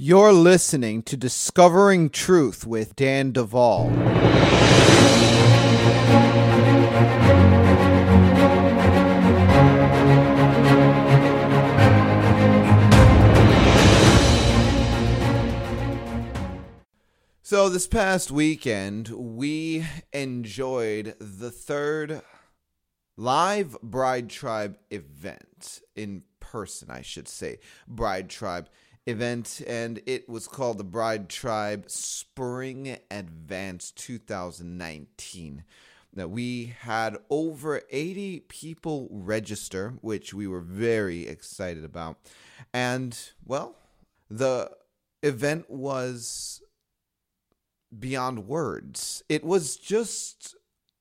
You're listening to Discovering Truth with Dan Duval. So, this past weekend, we enjoyed the third live Bride Tribe event in person, I should say. Bride Tribe event, and it was called the Bride Tribe Spring Advance 2019. Now, we had over 80 people register, which we were very excited about. And, well, the event was beyond words. It was just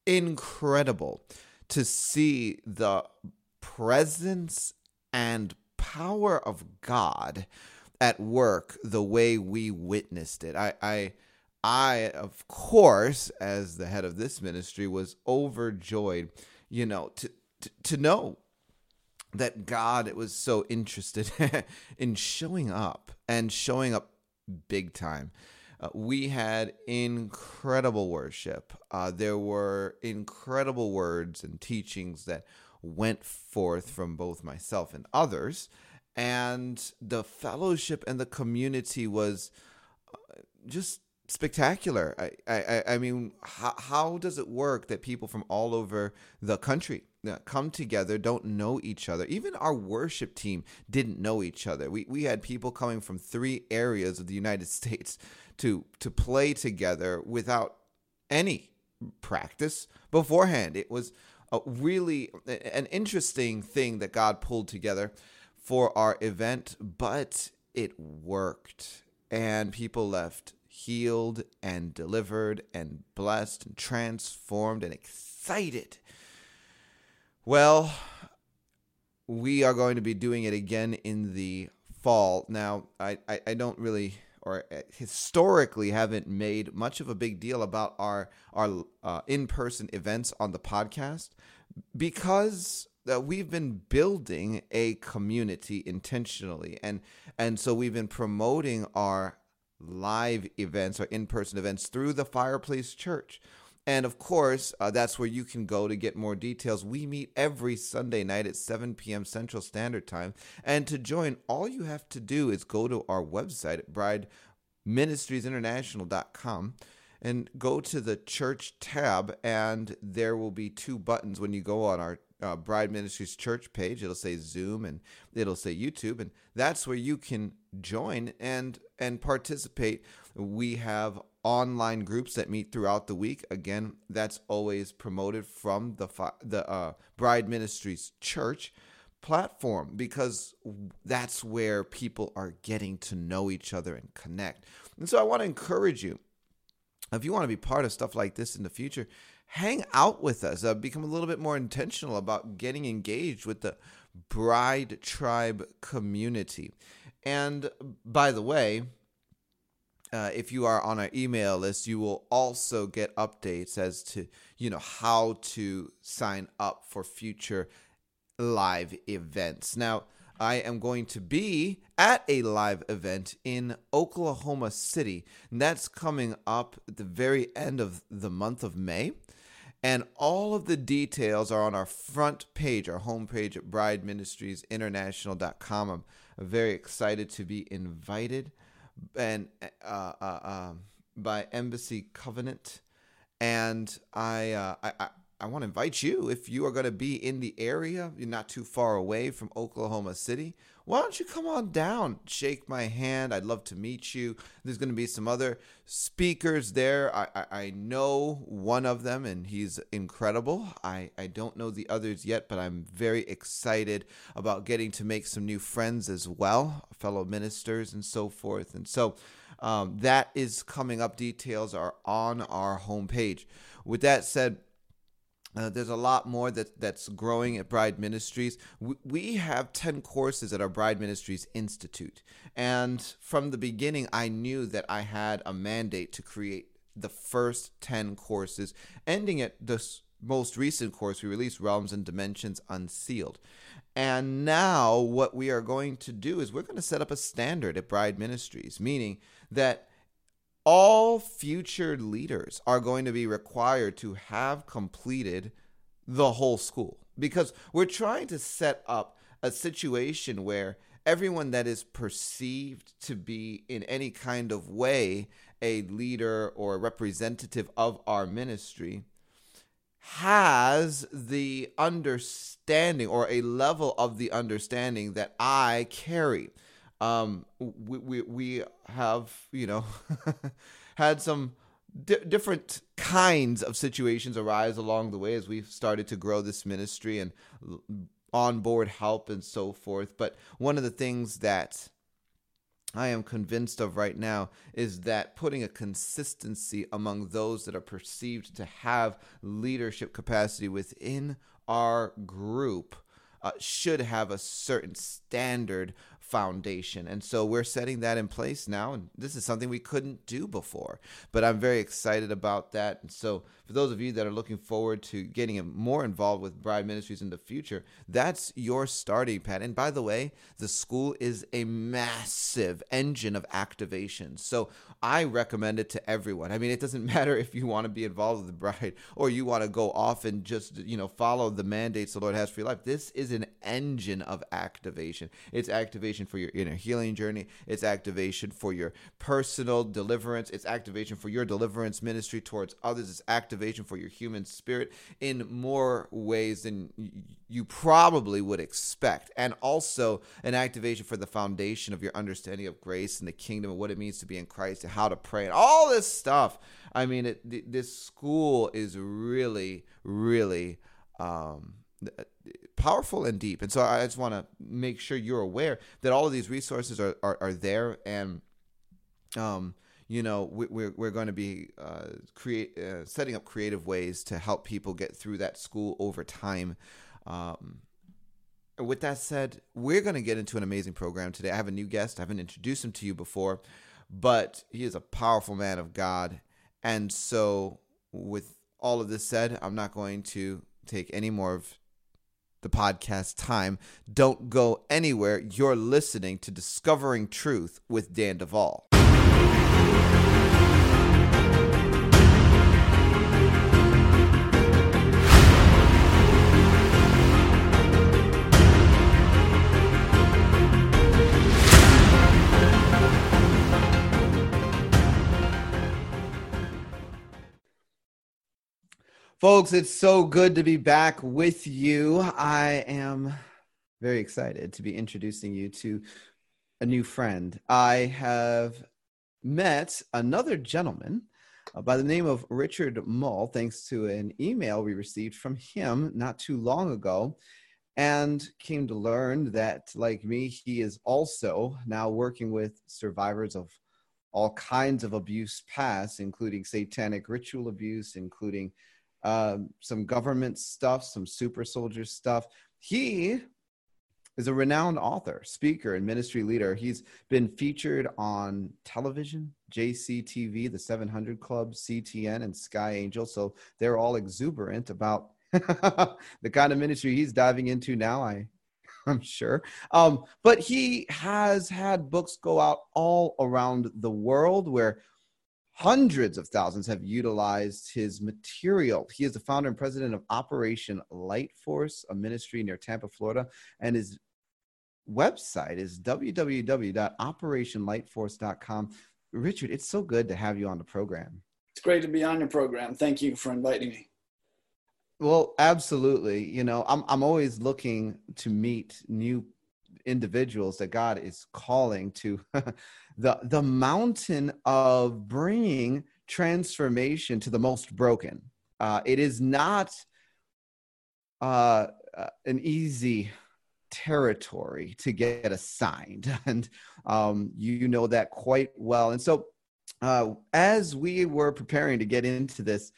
incredible to see the presence and power of God at work the way we witnessed it. I, I, I, of course, as the head of this ministry, was overjoyed, you know, to, to, to know that God was so interested in showing up and showing up big time. Uh, we had incredible worship. Uh, there were incredible words and teachings that went forth from both myself and others and the fellowship and the community was uh, just spectacular. I, I, I mean, how, how does it work that people from all over the country come together, don't know each other? Even our worship team didn't know each other. We, we had people coming from three areas of the United States to, to play together without any practice beforehand. It was a really an interesting thing that God pulled together for our event, but it worked. And people left healed and delivered and blessed and transformed and excited. Well, we are going to be doing it again in the fall. Now, I, I, I don't really or historically haven't made much of a big deal about our our uh, in-person events on the podcast because that we've been building a community intentionally. And and so we've been promoting our live events or in-person events through the fireplace church. And of course uh, that's where you can go to get more details. We meet every sunday night at 7 p.m central standard time. And to join all you have to do is go to our website at brideministriesinternational.com and go to the church tab and there will be two buttons when you go on our uh, Bride Ministries church page. It'll say Zoom and it'll say YouTube, and that's where you can join and and participate. We have online groups that meet throughout the week. Again, that's always promoted from the the uh, Bride Ministries church platform because that's where people are getting to know each other and connect. And so I want to encourage you if you want to be part of stuff like this in the future, hang out with us. Uh, become a little bit more intentional about getting engaged with the Bride Tribe community. And by the way, uh, if you are on our email list, you will also get updates as to you know how to sign up for future live events. Now, I am going to be at a live event in Oklahoma City. And that's coming up at the very end of the month of May. And all of the details are on our front page, our homepage at brideministriesinternational.com. I'm very excited to be invited and uh, uh, uh, by Embassy Covenant. And I, uh, I, I I want to invite you if you are going to be in the area, you're not too far away from Oklahoma City. Why don't you come on down, shake my hand? I'd love to meet you. There's going to be some other speakers there. I, I, I know one of them, and he's incredible. I, I don't know the others yet, but I'm very excited about getting to make some new friends as well, fellow ministers and so forth. And so um, that is coming up. Details are on our homepage. With that said, uh, there's a lot more that, that's growing at Bride Ministries. We, we have 10 courses at our Bride Ministries Institute. And from the beginning, I knew that I had a mandate to create the first 10 courses, ending at this most recent course we released, Realms and Dimensions Unsealed. And now, what we are going to do is we're going to set up a standard at Bride Ministries, meaning that all future leaders are going to be required to have completed the whole school because we're trying to set up a situation where everyone that is perceived to be in any kind of way a leader or a representative of our ministry has the understanding or a level of the understanding that I carry. Um, we, we, we have, you know, had some di- different kinds of situations arise along the way as we've started to grow this ministry and onboard help and so forth. But one of the things that I am convinced of right now is that putting a consistency among those that are perceived to have leadership capacity within our group uh, should have a certain standard foundation. And so we're setting that in place now. And this is something we couldn't do before. But I'm very excited about that. And so for those of you that are looking forward to getting more involved with Bride Ministries in the future, that's your starting pad. And by the way, the school is a massive engine of activation. So I recommend it to everyone. I mean, it doesn't matter if you want to be involved with the bride or you want to go off and just, you know, follow the mandates the Lord has for your life. This is an engine of activation. It's activation for your inner healing journey, it's activation for your personal deliverance, it's activation for your deliverance ministry towards others, it's activation for your human spirit in more ways than you probably would expect. And also an activation for the foundation of your understanding of grace and the kingdom and what it means to be in Christ and how to pray and all this stuff. I mean, it, this school is really, really um, powerful and deep. And so I just want to make sure you're aware that all of these resources are, are, are there. And, um, you know, we, we're, we're going to be uh, create, uh, setting up creative ways to help people get through that school over time. Um, with that said, we're going to get into an amazing program today. I have a new guest. I haven't introduced him to you before, but he is a powerful man of God. And so, with all of this said, I'm not going to take any more of the podcast time. Don't go anywhere. You're listening to Discovering Truth with Dan Duval. Folks, it's so good to be back with you. I am very excited to be introducing you to a new friend. I have met another gentleman uh, by the name of Richard Mull, thanks to an email we received from him not too long ago, and came to learn that, like me, he is also now working with survivors of all kinds of abuse past, including satanic ritual abuse, including um, some government stuff, some super soldier stuff. He is a renowned author, speaker, and ministry leader. He's been featured on television, JCTV, the 700 Club, CTN, and Sky Angel. So they're all exuberant about the kind of ministry he's diving into now. I, I'm sure. Um, but he has had books go out all around the world where Hundreds of thousands have utilized his material. He is the founder and president of Operation Light Force, a ministry near Tampa, Florida, and his website is www.operationlightforce.com. Richard, it's so good to have you on the program. It's great to be on your program. Thank you for inviting me. Well, absolutely. You know, I'm I'm always looking to meet new individuals that God is calling to the the mountain of bringing transformation to the most broken. Uh, it is not uh, uh, an easy territory to get assigned, and um, you know that quite well. And so, uh, as we were preparing to get into this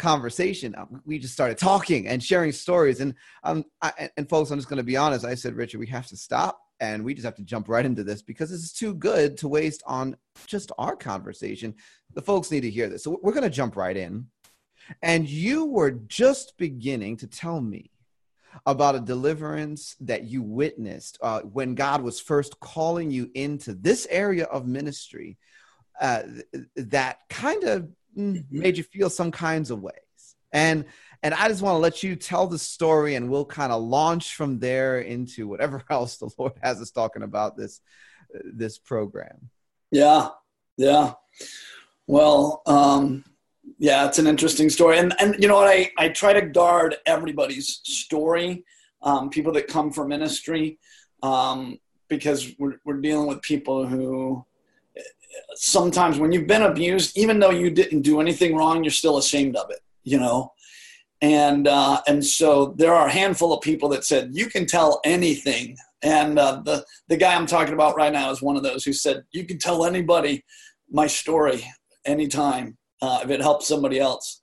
conversation, uh, we just started talking and sharing stories. And um, I, and folks, I'm just going to be honest. I said, Richard, we have to stop and we just have to jump right into this because this is too good to waste on just our conversation. The folks need to hear this. So we're going to jump right in. And you were just beginning to tell me about a deliverance that you witnessed uh, when God was first calling you into this area of ministry uh, that kind of made you feel some kinds of ways. And and I just want to let you tell the story, and we'll kind of launch from there into whatever else the Lord has us talking about this this program. Yeah, yeah. Well, um, yeah, it's an interesting story, and and you know what? I I try to guard everybody's story, um, people that come for ministry, um, because we're we're dealing with people who sometimes when you've been abused, even though you didn't do anything wrong, you're still ashamed of it. You know, and uh, and so there are a handful of people that said you can tell anything. And uh, the the guy i'm talking about right now is one of those who said you can tell anybody my story anytime uh, if it helps somebody else.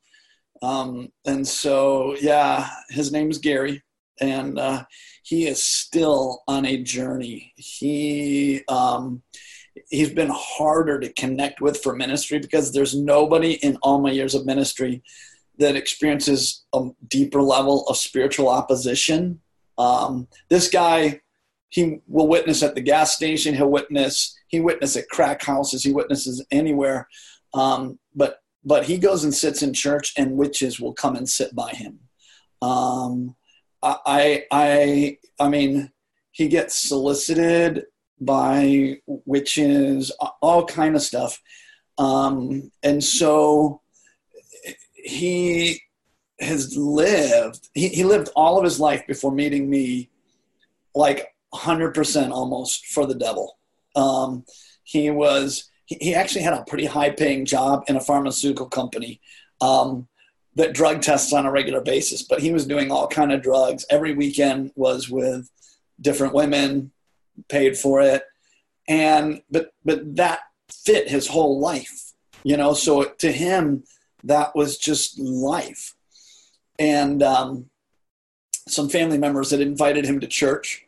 Um, and so yeah his name is gary and uh, he is still on a journey. He um, he's been harder to connect with for ministry because there's nobody in all my years of ministry that experiences a deeper level of spiritual opposition. Um, this guy, he will witness at the gas station. He'll witness. He witness at crack houses. He witnesses anywhere. Um, but but he goes and sits in church, and witches will come and sit by him. Um, I I I mean, he gets solicited by witches, all kind of stuff, um, and so he has lived he, he lived all of his life before meeting me like 100% almost for the devil. Um, he was he, he, actually had a pretty high paying job in a pharmaceutical company um, that drug tests on a regular basis but he was doing all kind of drugs. Every weekend was with different women paid for it and but but that fit his whole life you know so to him that was just life. And um, some family members had invited him to church,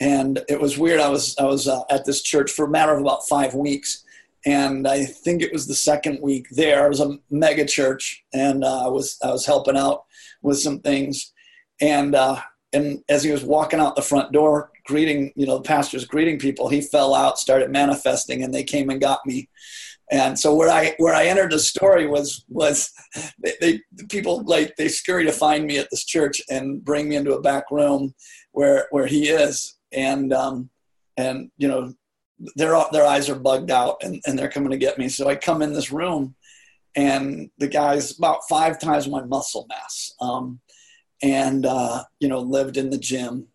and it was weird. I was I was uh, at this church for a matter of about five weeks, and I think it was the second week there. It was a mega church, and uh, I was I was helping out with some things, and uh, and as he was walking out the front door, greeting you know the pastor's greeting people, he fell out, started manifesting, and they came and got me. And so where I where I entered the story was was they, they people like they scurry to find me at this church and bring me into a back room where where he is. And um and you know their their eyes are bugged out and, and they're coming to get me. So I come in this room and the guy's about five times my muscle mass um and uh you know lived in the gym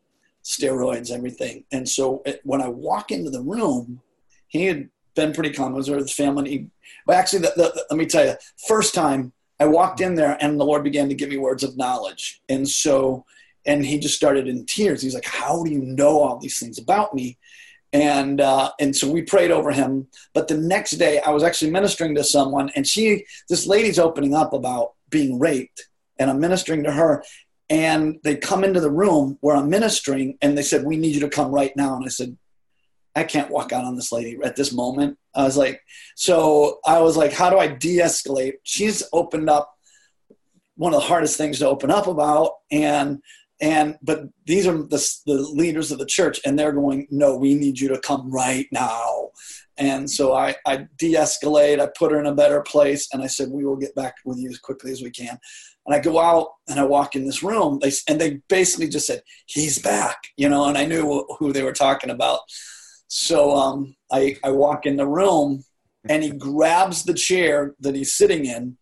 steroids everything and so it, when I walk into the room he had been pretty calm. It was with his family. But actually, the, the, let me tell you, first time I walked in there and the Lord began to give me words of knowledge. And so, and he just started in tears. He's like, How do you know all these things about me? And, uh, and so we prayed over him. But the next day, I was actually ministering to someone, and she, this lady's opening up about being raped, and I'm ministering to her. And they come into the room where I'm ministering, and they said, We need you to come right now. And I said, I can't walk out on this lady at this moment. I was like, so I was like, how do I de escalate? She's opened up one of the hardest things to open up about. And, and, but these are the, the leaders of the church and they're going, no, we need you to come right now. And so I, I de escalate, I put her in a better place. And I said, we will get back with you as quickly as we can. And I go out and I walk in this room they, and they basically just said, he's back, you know, and I knew who they were talking about. So um, I, I walk in the room and he grabs the chair that he's sitting in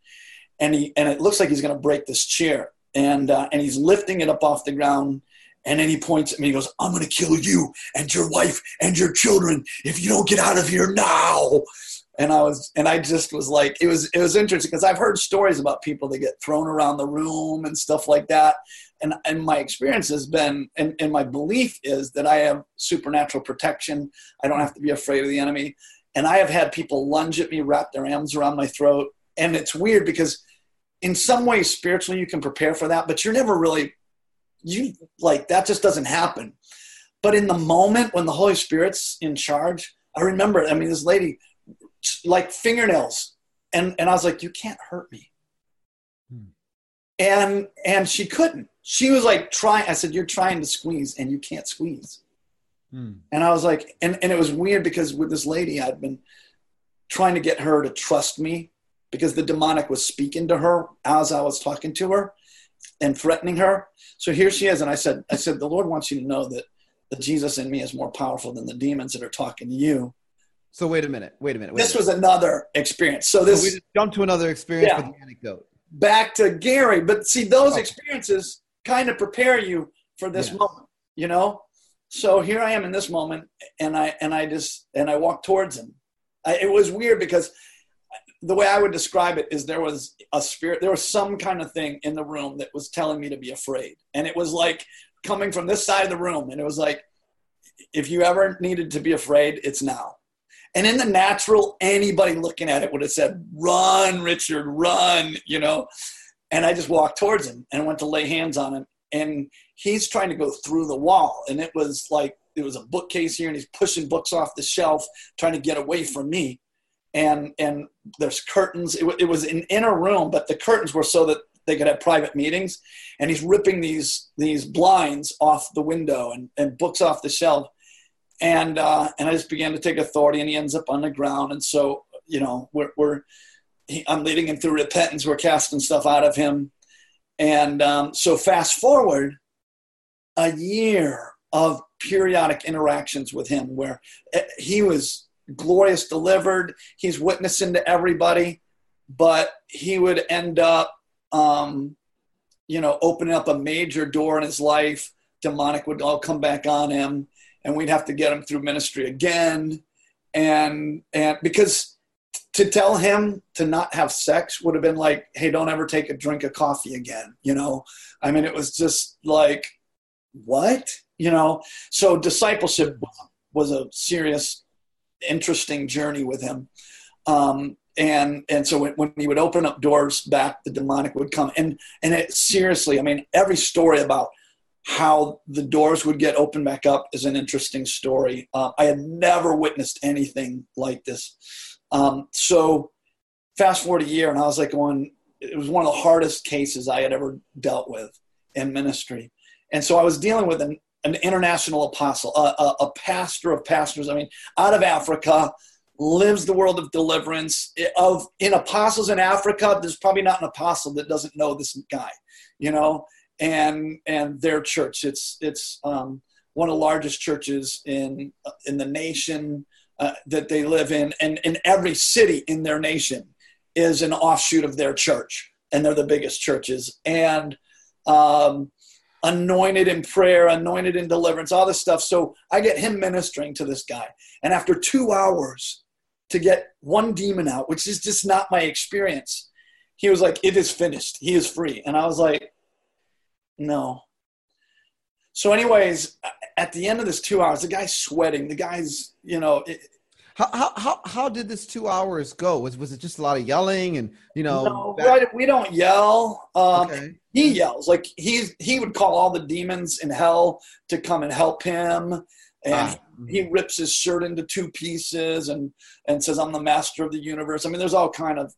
and he and it looks like he's going to break this chair and uh, and he's lifting it up off the ground and then he points at me he goes i'm going to kill you and your wife and your children if you don't get out of here now and i was and i just was like it was it was interesting because i've heard stories about people that get thrown around the room and stuff like that. And and my experience has been and, and my belief is that i have supernatural protection. I don't have to be afraid of the enemy. And i have had people lunge at me wrap their arms around my throat. And it's weird because in some ways spiritually you can prepare for that but you're never really you like that just doesn't happen. But in the moment when the holy spirit's in charge i remember i mean this lady like fingernails and and i was like you can't hurt me hmm. and and she couldn't. She was like trying. I said, "You're trying to squeeze, and you can't squeeze." Hmm. And I was like, and and it was weird because with this lady, I'd been trying to get her to trust me because the demonic was speaking to her as I was talking to her and threatening her. So here she is, and I said, I said, the Lord wants you to know that the Jesus in me is more powerful than the demons that are talking to you. So wait a minute. Wait a minute. Wait this a minute. was another experience. So this so we just jumped to another experience yeah, with the anecdote. Back to Gary, but see those okay. experiences kind of prepare you for this yes. moment, you know. So here I am in this moment, and I and I just and I walk towards him. I, it was weird because the way I would describe it is there was a spirit, there was some kind of thing in the room that was telling me to be afraid, and it was like coming from this side of the room, and it was like, if you ever needed to be afraid, it's now and in the natural, anybody looking at it would have said, Run, Richard, run, you know. And I just walked towards him and went to lay hands on him. And he's trying to go through the wall. And it was like, it was a bookcase here, and he's pushing books off the shelf, trying to get away from me. And, and there's curtains. It, it was an inner room, but the curtains were so that they could have private meetings. And he's ripping these, these blinds off the window and, and books off the shelf and uh, and I just began to take authority, and he ends up on the ground. And so, you know, we're, we're he, I'm leading him through repentance. We're casting stuff out of him, and um, so fast forward a year of periodic interactions with him, where eh, he was glorious, delivered. He's witnessing to everybody, but he would end up, um, you know, opening up a major door in his life. Demonic would all come back on him and we'd have to get him through ministry again. And and because to tell him to not have sex would have been like hey don't ever take a drink of coffee again you know? I mean it was just like what? You know? So discipleship was a serious interesting journey with him. Um, and and so when, when, he would open up doors back the demonic would come. And and it seriously i mean every story about how the doors would get opened back up is an interesting story. Uh, I had never witnessed anything like this. Um, so fast forward a year, and I was like going, it was one of the hardest cases I had ever dealt with in ministry. And so I was dealing with an, an international apostle, a, a, a pastor of pastors. I mean, out of Africa, lives the world of deliverance. Of in apostles in Africa, there's probably not an apostle that doesn't know this guy, you know and and their church. It's it's um, one of the largest churches in in the nation uh, that they live in, and in every city in their nation is an offshoot of their church, and they're the biggest churches. And um, anointed in prayer, anointed in deliverance, all this stuff. So I get him ministering to this guy, and after two hours to get one demon out, which is just not my experience. He was like, "It is finished. He is free," and I was like, no. So, anyways, at the end of this two hours, the guy's sweating. The guy's, you know. It, how, how, how, how did this two hours go? Was, was it just a lot of yelling and, you know? No, back- we don't yell. Um, okay. He yells. Like, he's, he would call all the demons in hell to come and help him. And ah. he rips his shirt into two pieces and, and says, I'm the master of the universe. I mean, there's all kind of,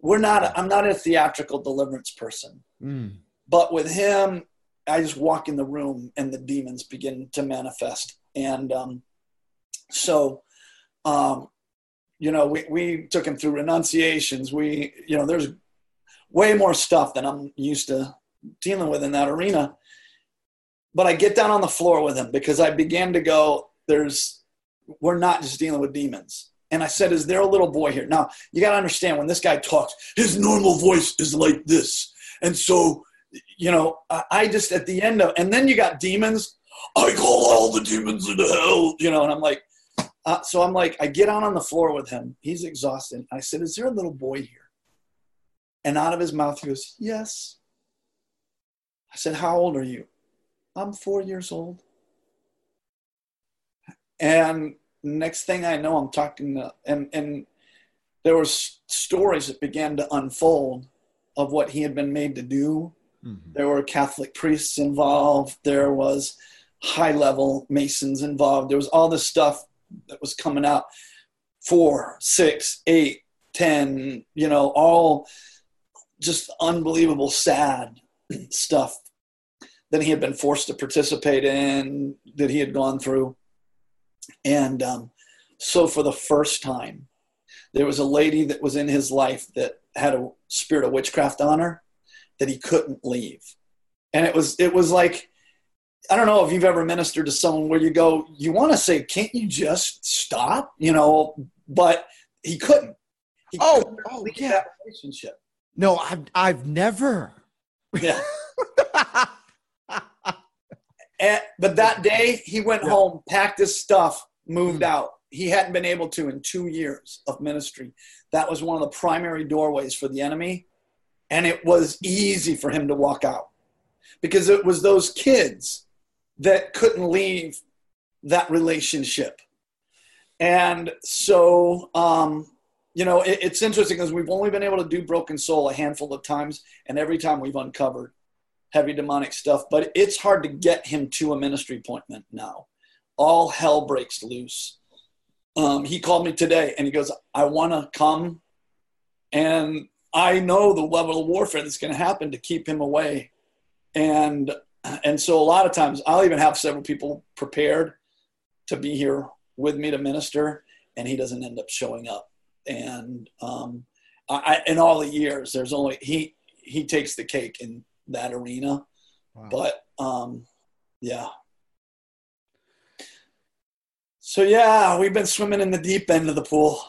we're not, I'm not a theatrical deliverance person. Mm but with him, I just walk in the room and the demons begin to manifest. And um, so, um, you know, we, we took him through renunciations. We, you know, there's way more stuff than I'm used to dealing with in that arena. But I get down on the floor with him because I began to go, there's, we're not just dealing with demons. And I said, Is there a little boy here? Now, you got to understand when this guy talks, his normal voice is like this. And so you know, I just at the end of, and then you got demons. I call all the demons into hell, you know, and I'm like, uh, so I'm like, I get out on the floor with him. He's exhausted. I said, Is there a little boy here? And out of his mouth, he goes, Yes. I said, How old are you? I'm four years old. And next thing I know, I'm talking to, and, and there were stories that began to unfold of what he had been made to do Mm-hmm. There were Catholic priests involved. There was high level Masons involved. There was all this stuff that was coming out four, six, eight, ten, you know, all just unbelievable sad stuff that he had been forced to participate in, that he had gone through. And um, so, for the first time, there was a lady that was in his life that had a spirit of witchcraft on her that he couldn't leave. And it was, it was like, I don't know if you've ever ministered to someone where you go, you want to say, can't you just stop? You know, but he couldn't. He oh, couldn't oh yeah. relationship. No, I've I've never. Yeah. And, but that day he went Yeah. home, packed his stuff, moved Mm. out. He hadn't been able to in two years of ministry. That was one of the primary doorways for the enemy. And it was easy for him to walk out because it was those kids that couldn't leave that relationship. And so, um, you know, it, it's interesting because we've only been able to do Broken Soul a handful of times, and every time we've uncovered heavy demonic stuff, but it's hard to get him to a ministry appointment now. All hell breaks loose. Um, he called me today and he goes, I want to come, and I know the level of warfare that's going to happen to keep him away. And and so a lot of times I'll even have several people prepared to be here with me to minister, and he doesn't end up showing up. And um, I, in all the years, there's only he he takes the cake in that arena. Wow. But um, yeah. So yeah, we've been swimming in the deep end of the pool.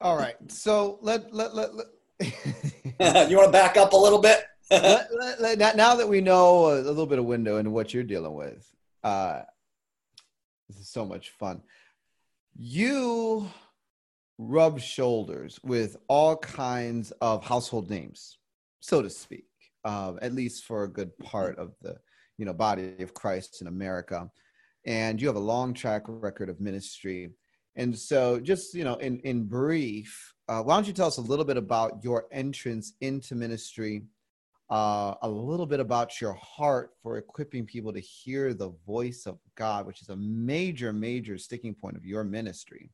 All right. So let let let. let you want to back up a little bit? now that we know a little bit of window into what you're dealing with, uh, this is so much fun. You rub shoulders with all kinds of household names, so to speak, uh, at least for a good part of the you know body of Christ in America, and you have a long track record of ministry. And so, just you know, in in brief, uh, why don't you tell us a little bit about your entrance into ministry? uh, a little bit about your heart for equipping people to hear the voice of God, which is a major, major sticking point of your ministry.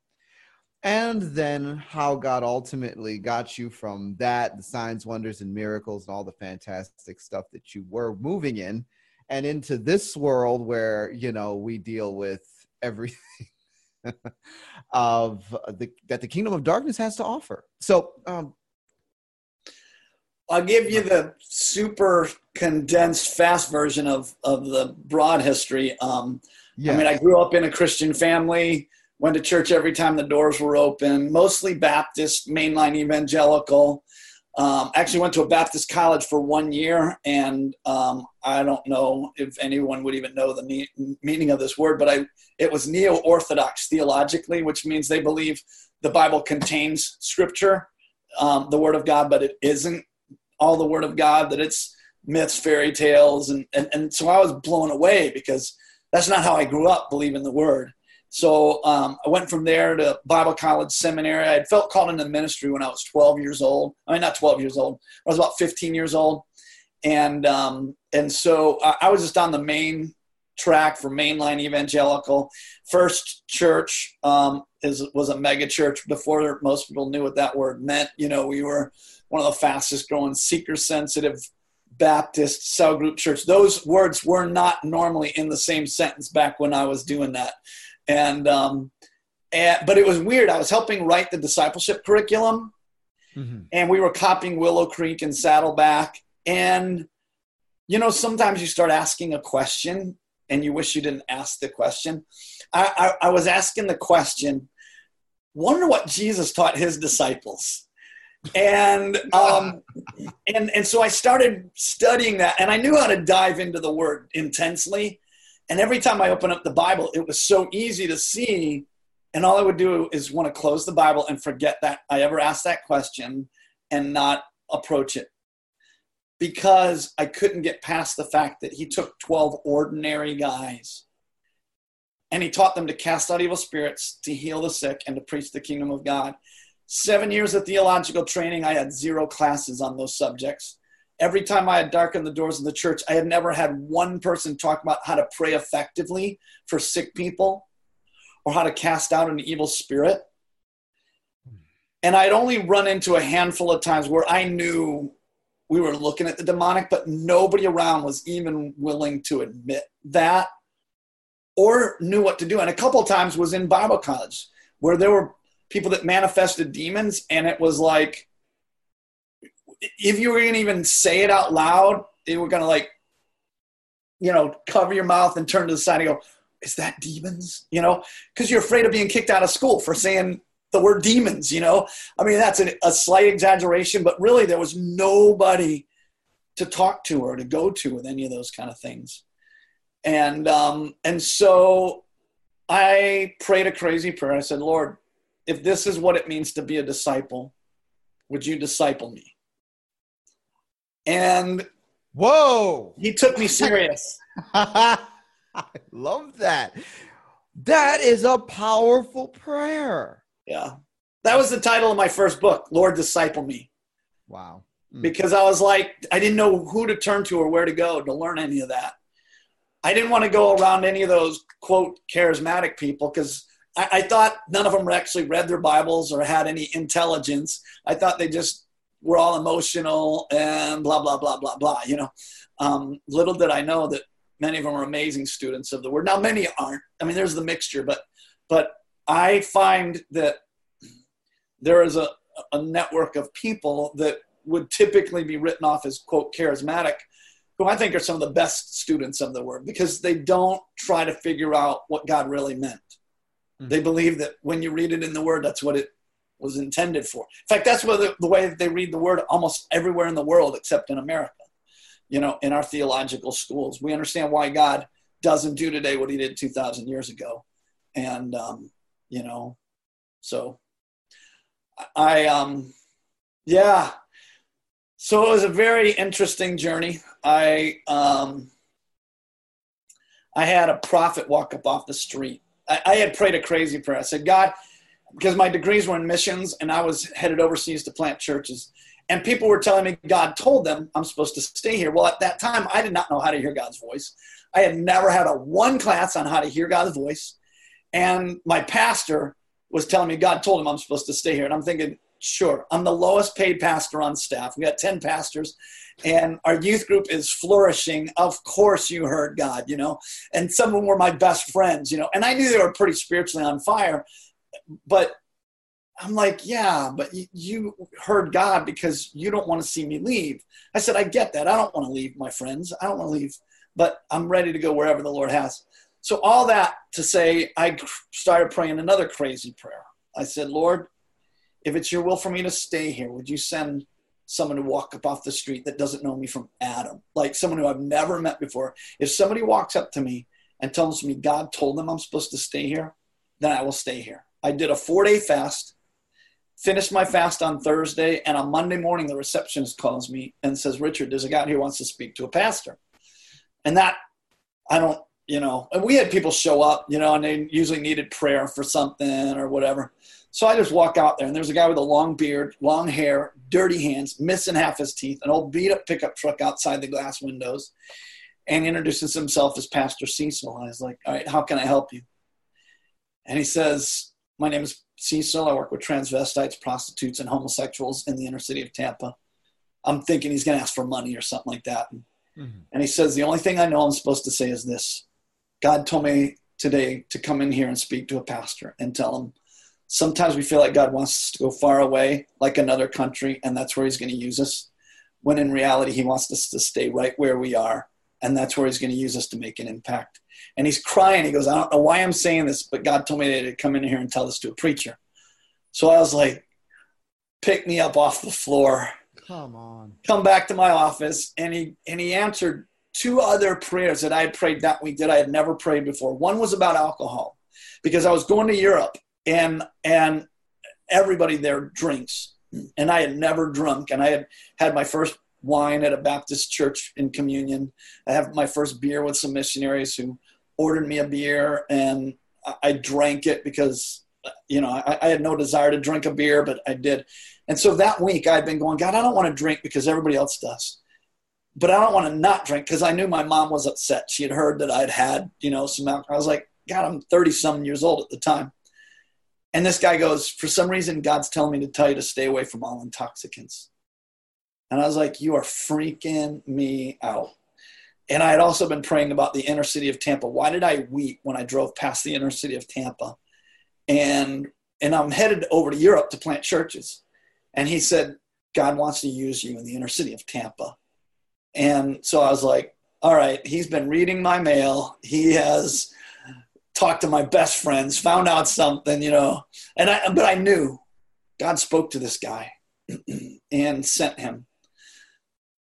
And then how God ultimately got you from that, the signs, wonders, and miracles, and all the fantastic stuff that you were moving in, and into this world where, you know, we deal with everything of the, that the kingdom of darkness has to offer. So, um, I'll give you the super condensed, fast version of, of the broad history. Um, yeah. I mean, I grew up in a Christian family, went to church every time the doors were open, mostly Baptist, mainline evangelical. Um, actually went to a Baptist college for one year, and um, I don't know if anyone would even know the me- meaning of this word, but I it was neo-orthodox theologically, which means they believe the Bible contains Scripture, um, the Word of God, but it isn't all the Word of God. That it's myths, fairy tales, and and, and so I was blown away because that's not how I grew up believing the Word. So um, I went from there to Bible college seminary. I felt called into ministry when I was 12 years old. I mean, not 12 years old. I was about 15 years old, and um, and so I, I was just on the main track for mainline evangelical. First church um, is was a mega church before most people knew what that word meant. You know, we were one of the fastest growing seeker sensitive Baptist cell group church. Those words were not normally in the same sentence back when I was doing that and um, and but it was weird. I was helping write the discipleship curriculum, Mhm. and we were copying Willow Creek and Saddleback. And you know, sometimes you start asking a question, and you wish you didn't ask the question. I, I, I was asking the question. Wonder what Jesus taught his disciples. And um, and and so I started studying that, and I knew how to dive into the word intensely. And every time I open up the Bible, it was so easy to see. And all I would do is want to close the Bible and forget that I ever asked that question and not approach it. Because I couldn't get past the fact that he took 12 ordinary guys and he taught them to cast out evil spirits, to heal the sick, and to preach the kingdom of God. Seven years of theological training, I had zero classes on those subjects every time I had darkened the doors of the church, I had never had one person talk about how to pray effectively for sick people or how to cast out an evil spirit. And I'd only run into a handful of times where I knew we were looking at the demonic, but nobody around was even willing to admit that or knew what to do. And a couple times was in Bible college where there were people that manifested demons, and it was like, if you were going to even say it out loud, they were going to like, you know, cover your mouth and turn to the side and go, "Is that demons?" You know, because you're afraid of being kicked out of school for saying the word demons. You know, I mean that's a, a slight exaggeration, but really there was nobody to talk to or to go to with any of those kind of things and um, and so I prayed a crazy prayer. I said, Lord, if this is what it means to be a disciple, would you disciple me? And whoa, he took me serious. I love that. That is a powerful prayer. Yeah. That was the title of my first book, Lord Disciple Me. Wow. Mm. Because I was like, I didn't know who to turn to or where to go to learn any of that. I didn't want to go around any of those quote charismatic people because I, I, thought none of them actually read their Bibles or had any intelligence. I thought they just were all emotional and blah blah blah blah blah. You know, um, little did I know that many of them are amazing students of the Word. Now many aren't. I mean, there's the mixture, but but I find that there is a, a network of people that would typically be written off as quote charismatic who I think are some of the best students of the word because they don't try to figure out what God really meant. Mm-hmm. They believe that when you read it in the word, that's what it was intended for. In fact, that's the, the way that they read the word almost everywhere in the world except in America. You know, in our theological schools, we understand why God doesn't do today what he did 2,000 years ago. And, um, you know, so I, um, yeah, so it was a very interesting journey. I um, I had a prophet walk up off the street. I, I had prayed a crazy prayer. I said, God, because my degrees were in missions and I was headed overseas to plant churches. And people were telling me God told them I'm supposed to stay here. Well, at that time, I did not know how to hear God's voice. I had never had a one class on how to hear God's voice. And my pastor was telling me God told him I'm supposed to stay here. And I'm thinking, Sure. I'm the lowest paid pastor on staff. We got 10 pastors, and our youth group is flourishing. Of course, you heard God, you know, and some of them were my best friends, you know, and I knew they were pretty spiritually on fire. But I'm like, yeah, but you heard God because you don't want to see me leave. I said, I get that. I don't want to leave my friends. I don't want to leave, but I'm ready to go wherever the Lord has. So, all that to say, I started praying another crazy prayer. I said, Lord, if it's your will for me to stay here, would you send someone to walk up off the street that doesn't know me from Adam, like someone who I've never met before? If somebody walks up to me and tells me God told them I'm supposed to stay here, then I will stay here. I did a four day fast, finished my fast on Thursday, and on Monday morning, the receptionist calls me and says, Richard, there's a guy here who wants to speak to a pastor. And that, I don't, you know, and we had people show up, you know, and they usually needed prayer for something or whatever. So I just walk out there, and there's a guy with a long beard, long hair, dirty hands, missing half his teeth, an old beat up pickup truck outside the glass windows, and introduces himself as Pastor Cecil. I was like, All right, how can I help you? And he says, My name is Cecil. I work with transvestites, prostitutes, and homosexuals in the inner city of Tampa. I'm thinking he's going to ask for money or something like that. Mm-hmm. And he says, The only thing I know I'm supposed to say is this God told me today to come in here and speak to a pastor and tell him sometimes we feel like God wants us to go far away, like another country, and that's where He's going to use us. When in reality, He wants us to stay right where we are, and that's where He's going to use us to make an impact. And he's crying. He goes, I don't know why I'm saying this, but God told me to come in here and tell this to a preacher. So I was like, pick me up off the floor. Come on. Come back to my office. And he and he answered two other prayers that I had prayed that week that I had never prayed before. One was about alcohol because I was going to Europe and and everybody there drinks and i had never drunk and i had had my first wine at a baptist church in communion i have my first beer with some missionaries who ordered me a beer and i drank it because you know I, I had no desire to drink a beer but i did. And so that week i'd been going god i don't want to drink because everybody else does. But i don't want to not drink because i knew my mom was upset. She had heard that i'd had you know some alcohol. I was like god i'm 30 some years old at the time. And this guy goes, For some reason, God's telling me to tell you to stay away from all intoxicants. And I was like, you are freaking me out. And I had also been praying about the inner city of Tampa. Why did I weep when I drove past the inner city of Tampa? And and I'm headed over to Europe to plant churches. And he said, God wants to use you in the inner city of Tampa. And so I was like, all right, he's been reading my mail. He has talked to my best friends, found out something, you know. And I but I knew God spoke to this guy and sent him.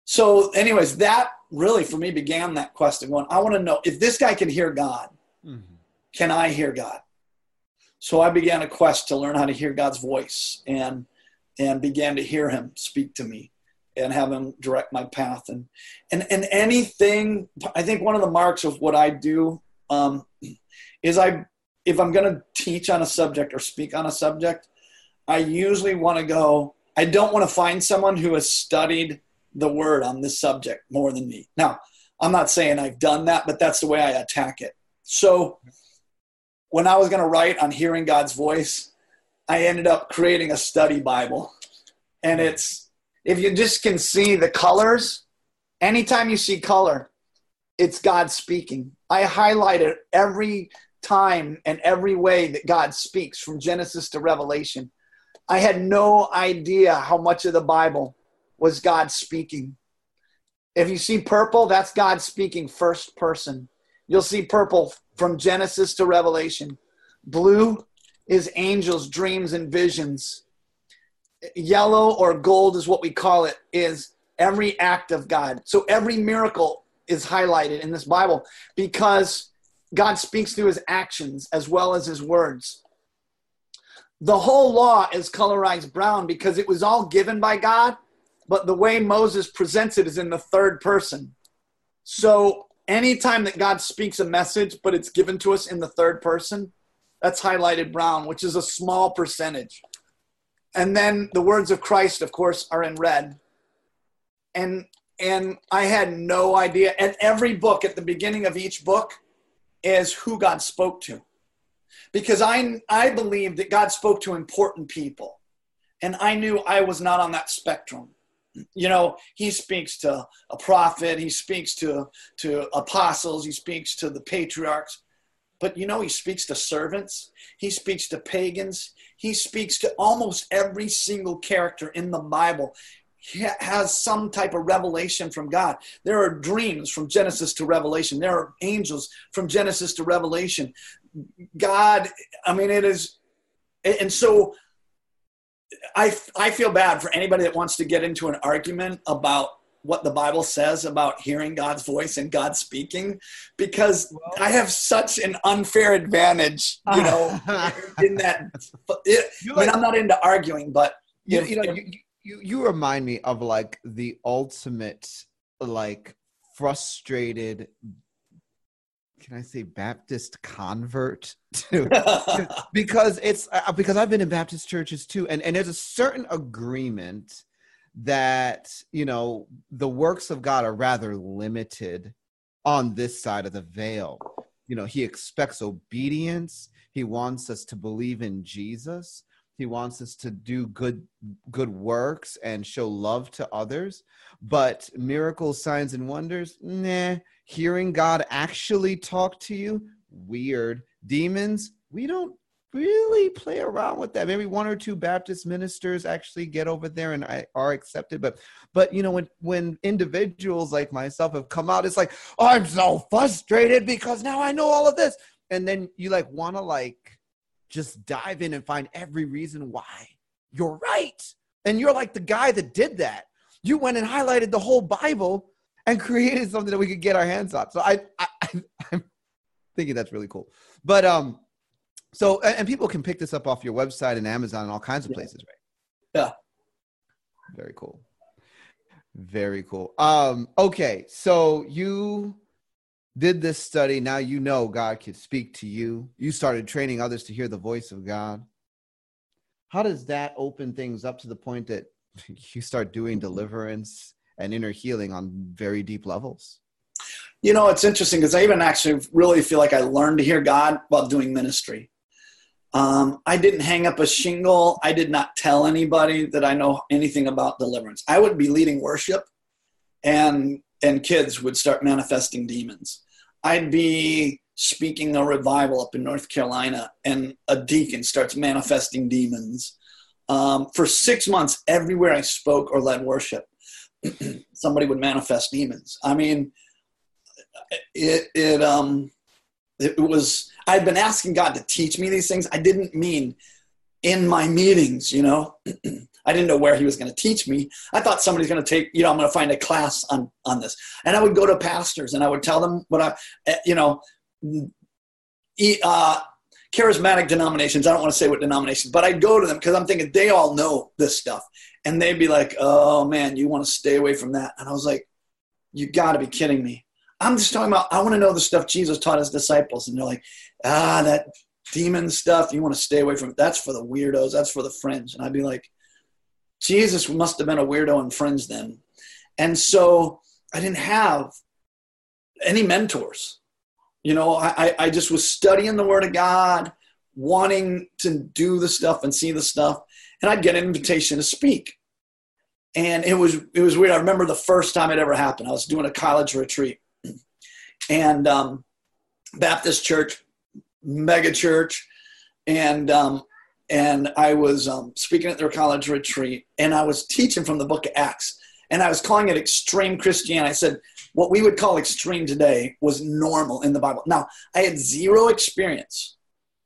So, anyways, that really for me began that quest of going, I want to know if this guy can hear God, mm-hmm. can I hear God? So I began a quest to learn how to hear God's voice and and began to hear him speak to me and have him direct my path and and and anything i think one of the marks of what i do um, is i if i'm going to teach on a subject or speak on a subject i usually want to go i don't want to find someone who has studied the word on this subject more than me now i'm not saying i've done that but that's the way i attack it so when i was going to write on hearing god's voice i ended up creating a study bible and it's if you just can see the colors, anytime you see color, it's God speaking. I highlighted every time and every way that God speaks from Genesis to Revelation. I had no idea how much of the Bible was God speaking. If you see purple, that's God speaking first person. You'll see purple from Genesis to Revelation. Blue is angels, dreams, and visions yellow or gold is what we call it is every act of God. So every miracle is highlighted in this Bible because God speaks through his actions as well as his words. The whole law is colorized brown because it was all given by God, but the way Moses presents it is in the third person. So anytime that God speaks a message, but it's given to us in the third person, that's highlighted brown, which is a small percentage. And then the words of Christ, of course, are in red. And and I had no idea. And every book at the beginning of each book is who God spoke to. Because I I believe that God spoke to important people. And I knew I was not on that spectrum. You know, he speaks to a prophet, he speaks to to apostles, he speaks to the patriarchs. But you know, he speaks to servants, he speaks to pagans, he speaks to almost every single character in the Bible. He has some type of revelation from God. There are dreams from Genesis to Revelation. There are angels from Genesis to Revelation. God, I mean, it is, and so I, I feel bad for anybody that wants to get into an argument about what the Bible says about hearing God's voice and God speaking because I have such an unfair advantage, you know, in that. It, I mean, I'm not into arguing, but you, you know, you, you, you remind me of like the ultimate, like frustrated can I say Baptist convert to because it's uh, because I've been in Baptist churches too and and there's a certain agreement that you know the works of god are rather limited on this side of the veil. You know he expects obedience. He wants us to believe in jesus he wants us to do good good works and show love to others but miracles signs and wonders nah hearing god actually talk to you weird demons we don't really play around with that. Maybe one or two Baptist ministers actually get over there and uh, are accepted. But but you know when when individuals like myself have come out, it's like oh, I'm so frustrated because now I know all of this, and then you like want to like just dive in and find every reason why you're right, and you're like the guy that did that. You went and highlighted the whole Bible and created something that we could get our hands on. So I, I I'm thinking that's really cool. But um so, and people can pick this up off your website and Amazon and all kinds of places, right? Yeah. Very cool. Very cool. Um, okay, so you did this study. Now you know God can speak to you. You started training others to hear the voice of God. How does that open things up to the point that you start doing deliverance and inner healing on very deep levels? You know, it's interesting because I even actually really feel like I learned to hear God while doing ministry Um, I didn't hang up a shingle. I did not tell anybody that I know anything about deliverance. I would be leading worship, and and kids would start manifesting demons. I'd be speaking a revival up in North Carolina, and a deacon starts manifesting demons. Um, for six months, everywhere I spoke or led worship, somebody would manifest demons. I mean, it it um it was I'd been asking God to teach me these things. I didn't mean in my meetings, you know. I didn't know where he was going to teach me. I thought somebody's going to take, you know, I'm going to find a class on on this. And I would go to pastors and I would tell them what I, eh, you know, uh, charismatic denominations. I don't want to say what denominations, but I'd go to them because I'm thinking they all know this stuff, and they'd be like, "Oh man, you want to stay away from that." And I was like, "You got to be kidding me." I'm just talking about, I want to know the stuff Jesus taught his disciples. And they're like, ah, that demon stuff, you want to stay away from. That's for the weirdos. That's for the fringe. And I'd be like, Jesus must have been a weirdo and friends then. And so I didn't have any mentors. You know, I, I just was studying the Word of God, wanting to do the stuff and see the stuff. And I'd get an invitation to speak. And it was it was weird. I remember the first time it ever happened. I was doing a college retreat and um, Baptist church, mega church, and um, and I was um, speaking at their college retreat, and I was teaching from the Book of Acts, and I was calling it extreme Christianity. I said what we would call extreme today was normal in the Bible. Now I had zero experience,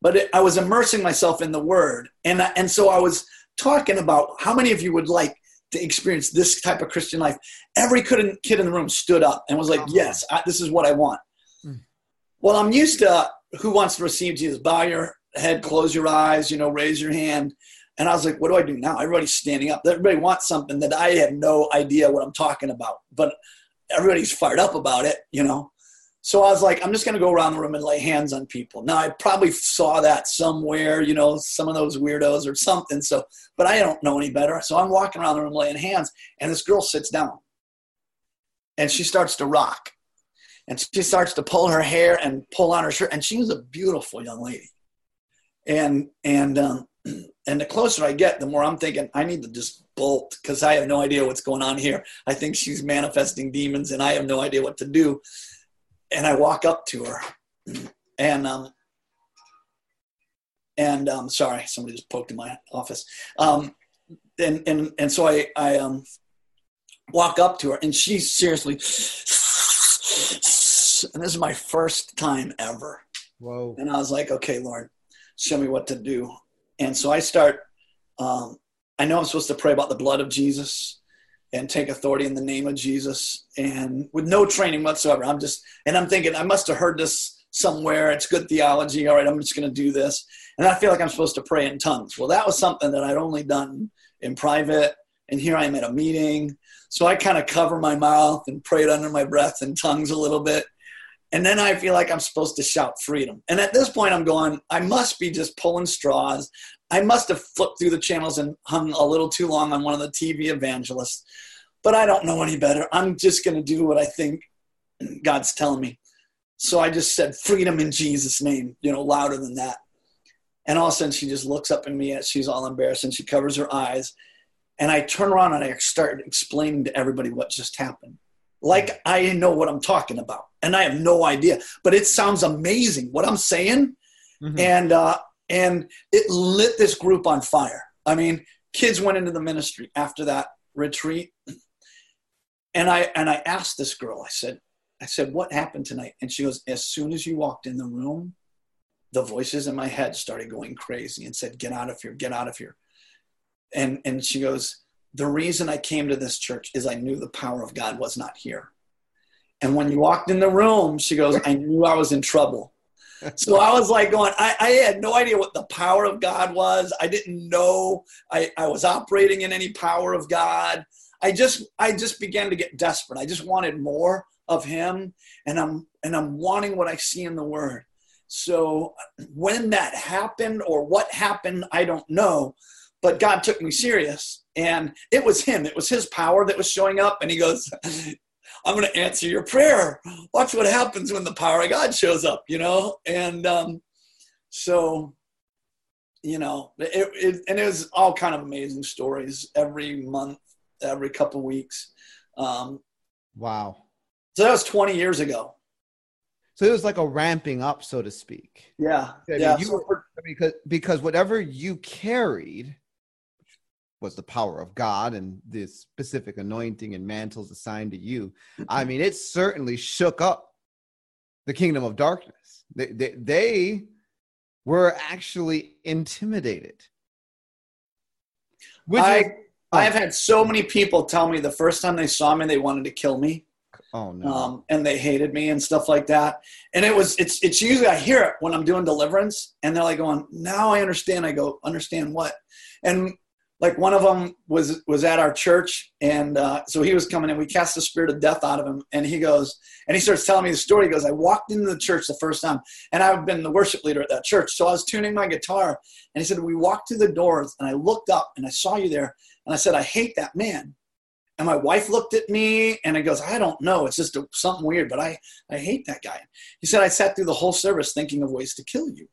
but it, I was immersing myself in the Word, and and so I was talking about how many of you would like to experience this type of Christian life. Every kid in the room stood up and was like, Yes, I, this is what I want. Mm. Well, I'm used to who wants to receive Jesus? Bow your head, close your eyes, you know, raise your hand. And I was like, What do I do now? Everybody's standing up. Everybody wants something that I have no idea what I'm talking about, but everybody's fired up about it, you know. So I was like, I'm just going to go around the room and lay hands on people. Now I probably saw that somewhere, you know, some of those weirdos or something. So, but I don't know any better. So I'm walking around the room laying hands, and this girl sits down, and she starts to rock, and she starts to pull her hair and pull on her shirt, and she was a beautiful young lady, and and um, and the closer I get, the more I'm thinking I need to just bolt because I have no idea what's going on here. I think she's manifesting demons, and I have no idea what to do and I walk up to her, and um, and um, sorry, somebody just poked in my office. Um, and and and so I I um walk up to her, and she's seriously, and this is my first time ever. Whoa! And I was like, okay, Lord, show me what to do. And so I start. Um, I know I'm supposed to pray about the blood of Jesus and take authority in the name of Jesus and with no training whatsoever. I'm just, and I'm thinking, I must have heard this somewhere. It's good theology. All right, I'm just going to do this. And I feel like I'm supposed to pray in tongues. Well, that was something that I'd only done in private. And here I am at a meeting. So I kind of cover my mouth and prayed under my breath in tongues a little bit. And then I feel like I'm supposed to shout freedom. And at this point, I'm going, I must be just pulling straws. I must have flipped through the channels and hung a little too long on one of the TV evangelists, but I don't know any better. I'm just going to do what I think God's telling me. So I just said freedom in Jesus' name, you know, louder than that. And all of a sudden she just looks up at me and she's all embarrassed and she covers her eyes. And I turn around and I start explaining to everybody what just happened. Like I know what I'm talking about. And I have no idea. But it sounds amazing what I'm saying. Mm-hmm. And uh, and it lit this group on fire. I mean, kids went into the ministry after that retreat. And I and I asked this girl, I said, I said, what happened tonight? And she goes, as soon as you walked in the room, the voices in my head started going crazy and said, get out of here, get out of here. And and she goes, the reason I came to this church is I knew the power of God was not here. And when you walked in the room, she goes, I knew I was in trouble so I was like going, I, I, had no idea what the power of God was. I didn't know I, I was operating in any power of God. I just I just began to get desperate. I just wanted more of him and I'm and I'm wanting what I see in the word. So when that happened or what happened, I don't know. But God took me serious and it was him. It was his power that was showing up and he goes, I'm going to answer your prayer. Watch what happens when the power of God shows up, you know? And um, so you know, it, it, and it was all kind of amazing stories every month, every couple weeks. Um, wow. So that was 20 years ago. So it was like a ramping up, so to speak. Yeah. I mean, yeah. you so were- because because whatever you carried was the power of God and the specific anointing and mantles assigned to you. I mean, it certainly shook up the kingdom of darkness. They they, they were actually intimidated. Which I, is, I have had so many people tell me the first time they saw me, they wanted to kill me. oh no. um, and they hated me and stuff like that. And it was it's it's usually I hear it when I'm doing deliverance, and they're like going, "Now I understand." I go, "Understand what?" And like one of them was was at our church, and uh, so he was coming in. We cast the spirit of death out of him, and he goes, and he starts telling me the story. He goes, "I walked into the church the first time, and I've been the worship leader at that church. So I was tuning my guitar, and he said, we walked through the doors, and I looked up, and I saw you there, and I said, I hate that man." And my wife looked at me and it goes, I don't know. It's just a, something weird, but I, I hate that guy. He said, I sat through the whole service thinking of ways to kill you.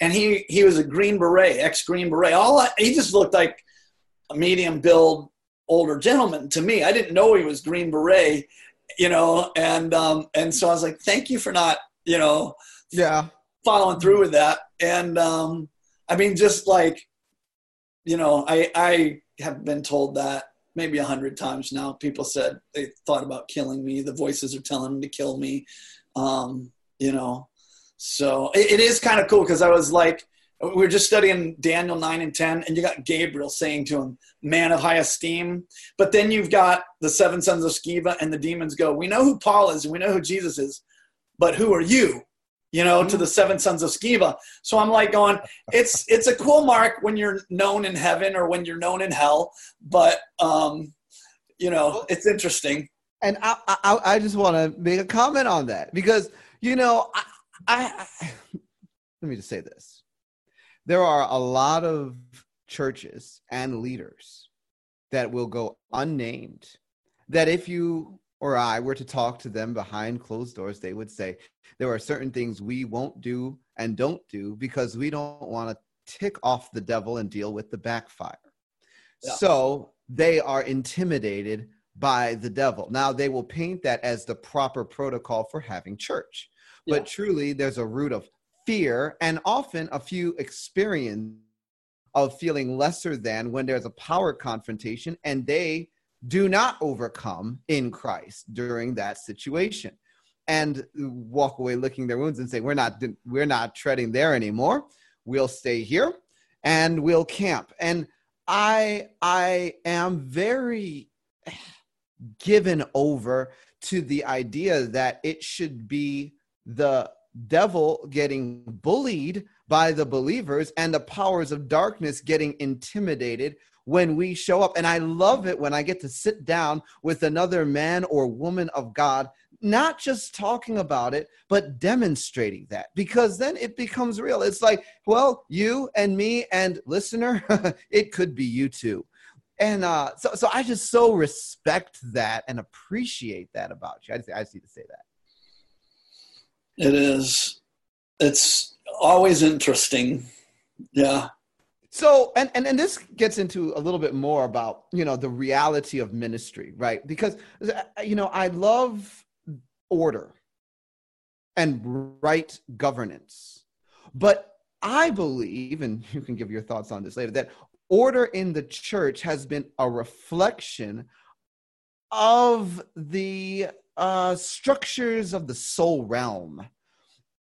And he, he was a Green Beret, ex Green Beret. All I, he just looked like a medium build older gentleman to me. I didn't know he was Green Beret, you know, and, um, and so I was like, thank you for not, you know, yeah. following through with that. And um, I mean, just like, you know, I, I have been told that maybe a hundred times now. People said they thought about killing me. The voices are telling them to kill me. Um, you know, so it, it is kind of cool because I was like, we were just studying Daniel 9 and 10, and you got Gabriel saying to him, Man of high esteem. But then you've got the seven sons of Sceva, and the demons go, We know who Paul is, and we know who Jesus is, but who are you? You know, to the seven sons of Sceva. So I'm like going, it's it's a cool mark when you're known in heaven or when you're known in hell, but um, you know, it's interesting. and I, I, I just want to make a comment on that because you know, I, I, I, let me just say this: there are a lot of churches and leaders that will go unnamed. That if you or I were to talk to them behind closed doors, they would say there are certain things we won't do and don't do because we don't want to tick off the devil and deal with the backfire. Yeah. So they are intimidated by the devil. Now they will paint that as the proper protocol for having church. Yeah. But truly there's a root of fear and often a few experience of feeling lesser than when there's a power confrontation and they do not overcome in Christ during that situation. And walk away licking their wounds and say we're not we're not treading there anymore. We'll stay here and we'll camp. And i i am very given over to the idea that it should be the devil getting bullied by the believers and the powers of darkness getting intimidated when we show up. And I love it when I get to sit down with another man or woman of God, not just talking about it, but demonstrating that because then it becomes real. It's like, well, you and me and listener, it could be you too. And uh, so, so I just so respect that and appreciate that about you. I just, I just need to say that. It is. It's always interesting. Yeah. So, and, and and this gets into a little bit more about you know the reality of ministry, right? Because uh, you know I love order and right governance, but I believe, and you can give your thoughts on this later, that order in the church has been a reflection of the uh, structures of the soul realm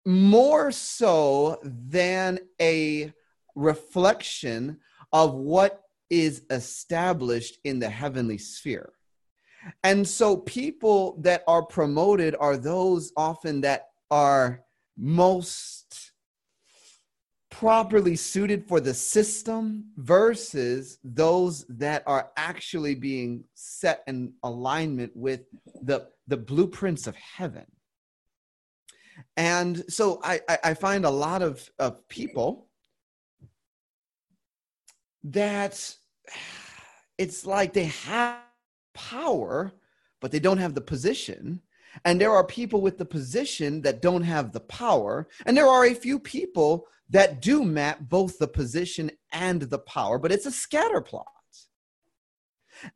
more so than a reflection of what is established in the heavenly sphere. And so people that are promoted are those often that are most properly suited for the system versus those that are actually being set in alignment with the the blueprints of heaven. And so i i, find a lot of of people that it's like they have power but they don't have the position. And there are people with the position that don't have the power. And there are a few people that do map both the position and the power, but it's a scatter plot.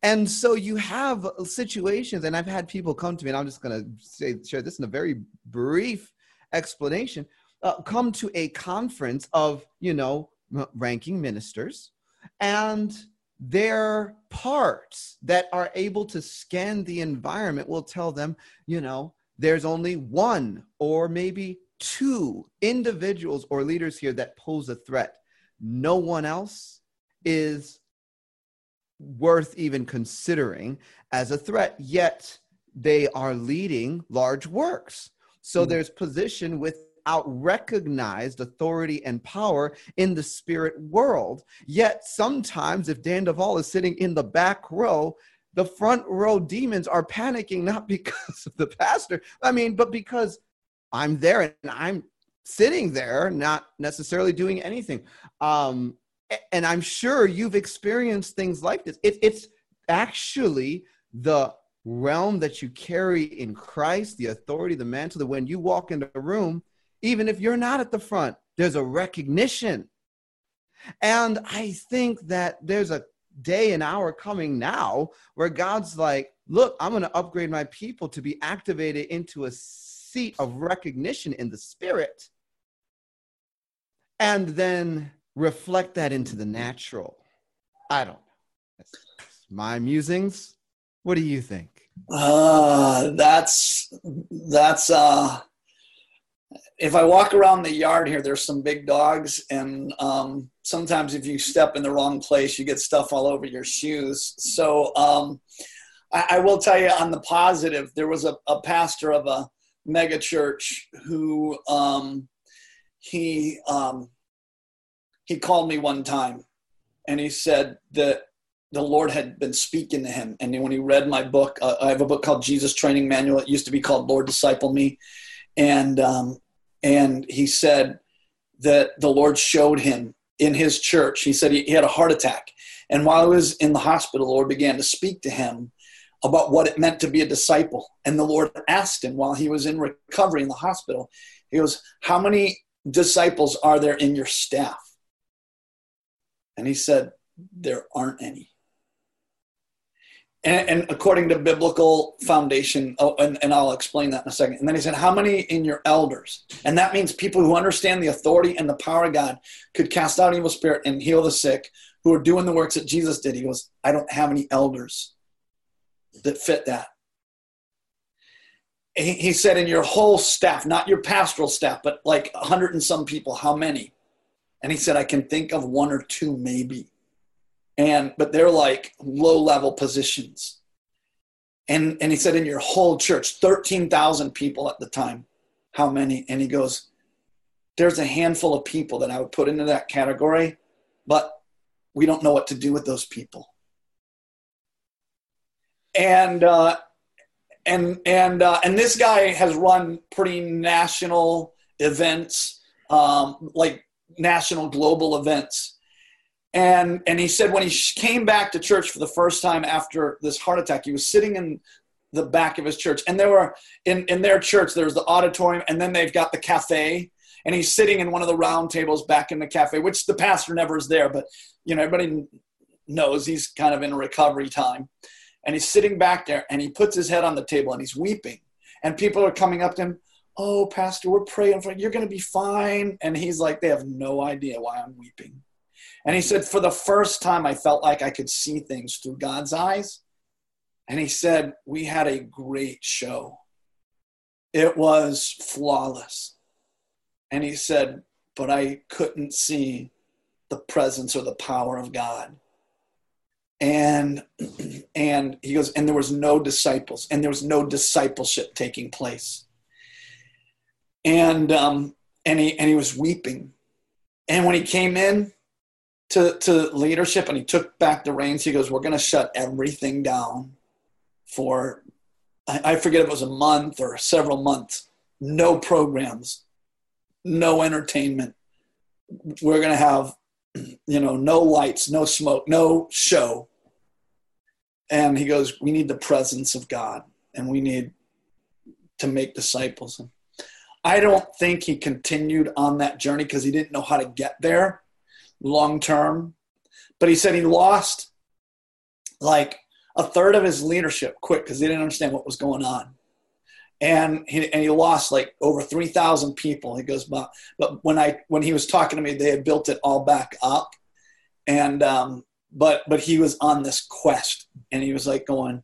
And so you have situations, and I've had people come to me, and I'm just going to say share this in a very brief explanation. Uh, come to a conference of you know ranking ministers, and their parts that are able to scan the environment will tell them, you know, there's only one or maybe two individuals or leaders here that pose a threat. No one else is worth even considering as a threat, yet they are leading large works. So mm-hmm. there's position without recognized authority and power in the spirit world. Yet sometimes, if Dan Duval is sitting in the back row, the front row demons are panicking not because of the pastor, I mean, but because I'm there and I'm sitting there, not necessarily doing anything. Um, and I'm sure you've experienced things like this. It, it's actually the realm that you carry in Christ, the authority, the mantle, that when you walk into a room, even if you're not at the front, there's a recognition. And I think that there's a day and hour coming now where God's like, look, I'm going to upgrade my people to be activated into a seat of recognition in the spirit. And then reflect that into the natural. I don't know. That's, my musings. What do you think? Uh, that's that's uh if I walk around the yard here, there's some big dogs, and um, sometimes if you step in the wrong place, you get stuff all over your shoes. So um, I, I, will tell you on the positive, there was a, a pastor of a mega church who um, he um, he called me one time, and he said that the Lord had been speaking to him, and when he read my book, uh, I have a book called Jesus Training Manual. It used to be called Lord Disciple Me, and um, and he said that the Lord showed him in his church. He said he, he had a heart attack. And while he was in the hospital, the Lord began to speak to him about what it meant to be a disciple. And the Lord asked him while he was in recovery in the hospital, He goes, How many disciples are there in your staff? And he said, There aren't any and, and, according to biblical foundation oh, and, and, i'll explain that in a second and then he said how many in your elders and that means people who understand the authority and the power of god could cast out evil spirit and heal the sick who are doing the works that jesus did he goes i don't have any elders that fit that. He, he said in your whole staff not your pastoral staff but like a hundred and some people how many? And he said i can think of one or two maybe. And but they're like low level positions. And and he said in your whole church 13,000 people at the time how many? And he goes there's a handful of people that I would put into that category but we don't know what to do with those people and uh, and and uh, and this guy has run pretty national events um, like national global events. And and he said when he came back to church for the first time after this heart attack he was sitting in the back of his church. And there were in in their church there's the auditorium and then they've got the cafe. And he's sitting in one of the round tables back in the cafe which the pastor never is there but you know everybody knows he's kind of in recovery time and he's sitting back there and he puts his head on the table and he's weeping and people are coming up to him oh pastor we're praying for you you're going to be fine and he's like they have no idea why i'm weeping and he said, For the first time, I felt like I could see things through God's eyes. And he said, We had a great show. It was flawless. And he said, But I couldn't see the presence or the power of God. And and he goes, and there was no disciples, and there was no discipleship taking place. And um, and he and he was weeping. And when he came in, to, to leadership and he took back the reins. He goes, We're going to shut everything down for, I forget if it was a month or several months. No programs, no entertainment. We're going to have, you know, no lights, no smoke, no show. And he goes, We need the presence of God and we need to make disciples. I don't think he continued on that journey because he didn't know how to get there long term. But he said he lost like a third of his leadership quick because he didn't understand what was going on. And he, and he lost like over 3,000 people. He goes, but, but when I, when he was talking to me, they had built it all back up. And, um, but, but he was on this quest and he was like going,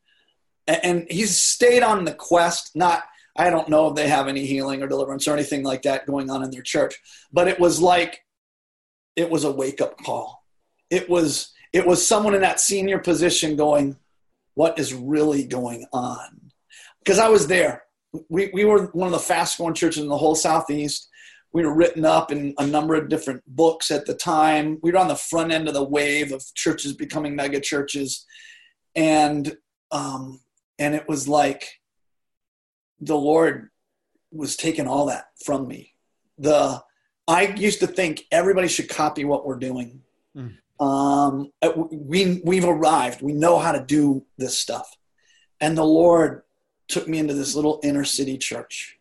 and, and he's stayed on the quest, not, I don't know if they have any healing or deliverance or anything like that going on in their church, but it was like it was a wake up call. It was it was someone in that senior position going, "What is really going on?" Because I was there. We we were one of the fast growing churches in the whole southeast. We were written up in a number of different books at the time. We were on the front end of the wave of churches becoming mega churches, and um, and it was like the Lord was taking all that from me. The I used to think everybody should copy what we're doing. Mm. Um, we we've arrived. We know how to do this stuff, and the Lord took me into this little inner city church,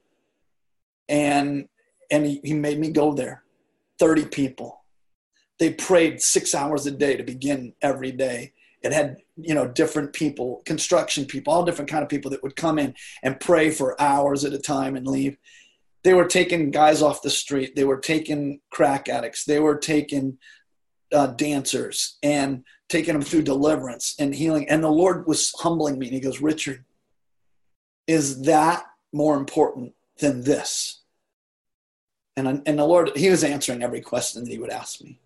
and and he, he made me go there. Thirty people. They prayed six hours a day to begin every day. It had you know different people construction people all different kind of people that would come in and pray for hours at a time and leave they were taking guys off the street they were taking crack addicts they were taking uh, dancers and taking them through deliverance and healing and the lord was humbling me and he goes richard is that more important than this and, and the lord he was answering every question that he would ask me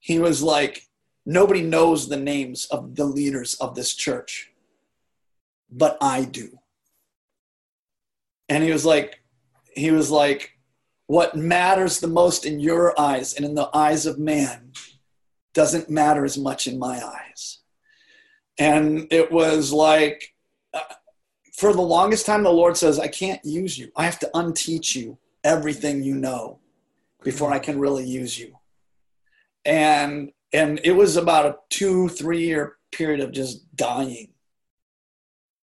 he was like Nobody knows the names of the leaders of this church, but I do. And he was like, he was like, what matters the most in your eyes and in the eyes of man doesn't matter as much in my eyes. And it was like, for the longest time, the Lord says, I can't use you. I have to unteach you everything you know before I can really use you. And and it was about a two three year period of just dying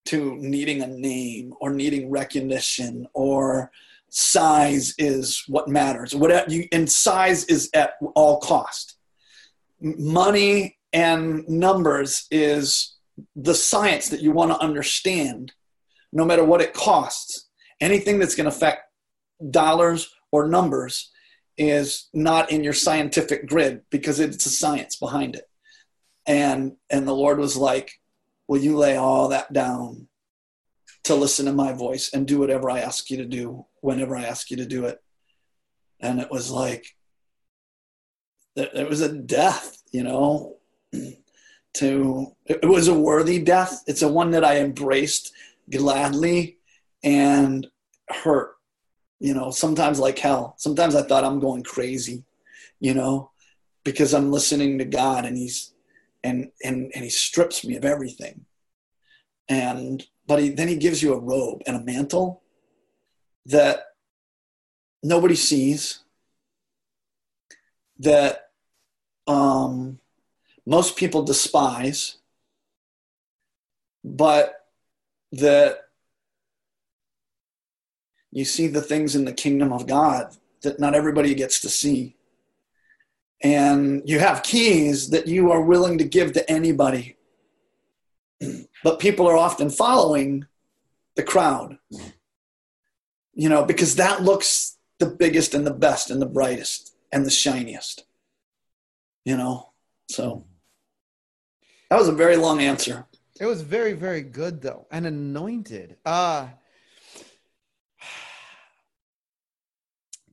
to needing a name or needing recognition or size is what matters whatever you and size is at all cost money and numbers is the science that you want to understand no matter what it costs anything that's going to affect dollars or numbers is not in your scientific grid because it's a science behind it. And and the Lord was like, Will you lay all that down to listen to my voice and do whatever I ask you to do whenever I ask you to do it? And it was like it was a death, you know. to it was a worthy death. It's a one that I embraced gladly and hurt you know, sometimes like hell. Sometimes I thought I'm going crazy, you know, because I'm listening to God and he's and and and he strips me of everything. And but he then he gives you a robe and a mantle that nobody sees that um, most people despise, but that you see the things in the kingdom of God that not everybody gets to see. And you have keys that you are willing to give to anybody. But people are often following the crowd, you know, because that looks the biggest and the best and the brightest and the shiniest, you know. So that was a very long answer. It was very, very good though, and anointed. Uh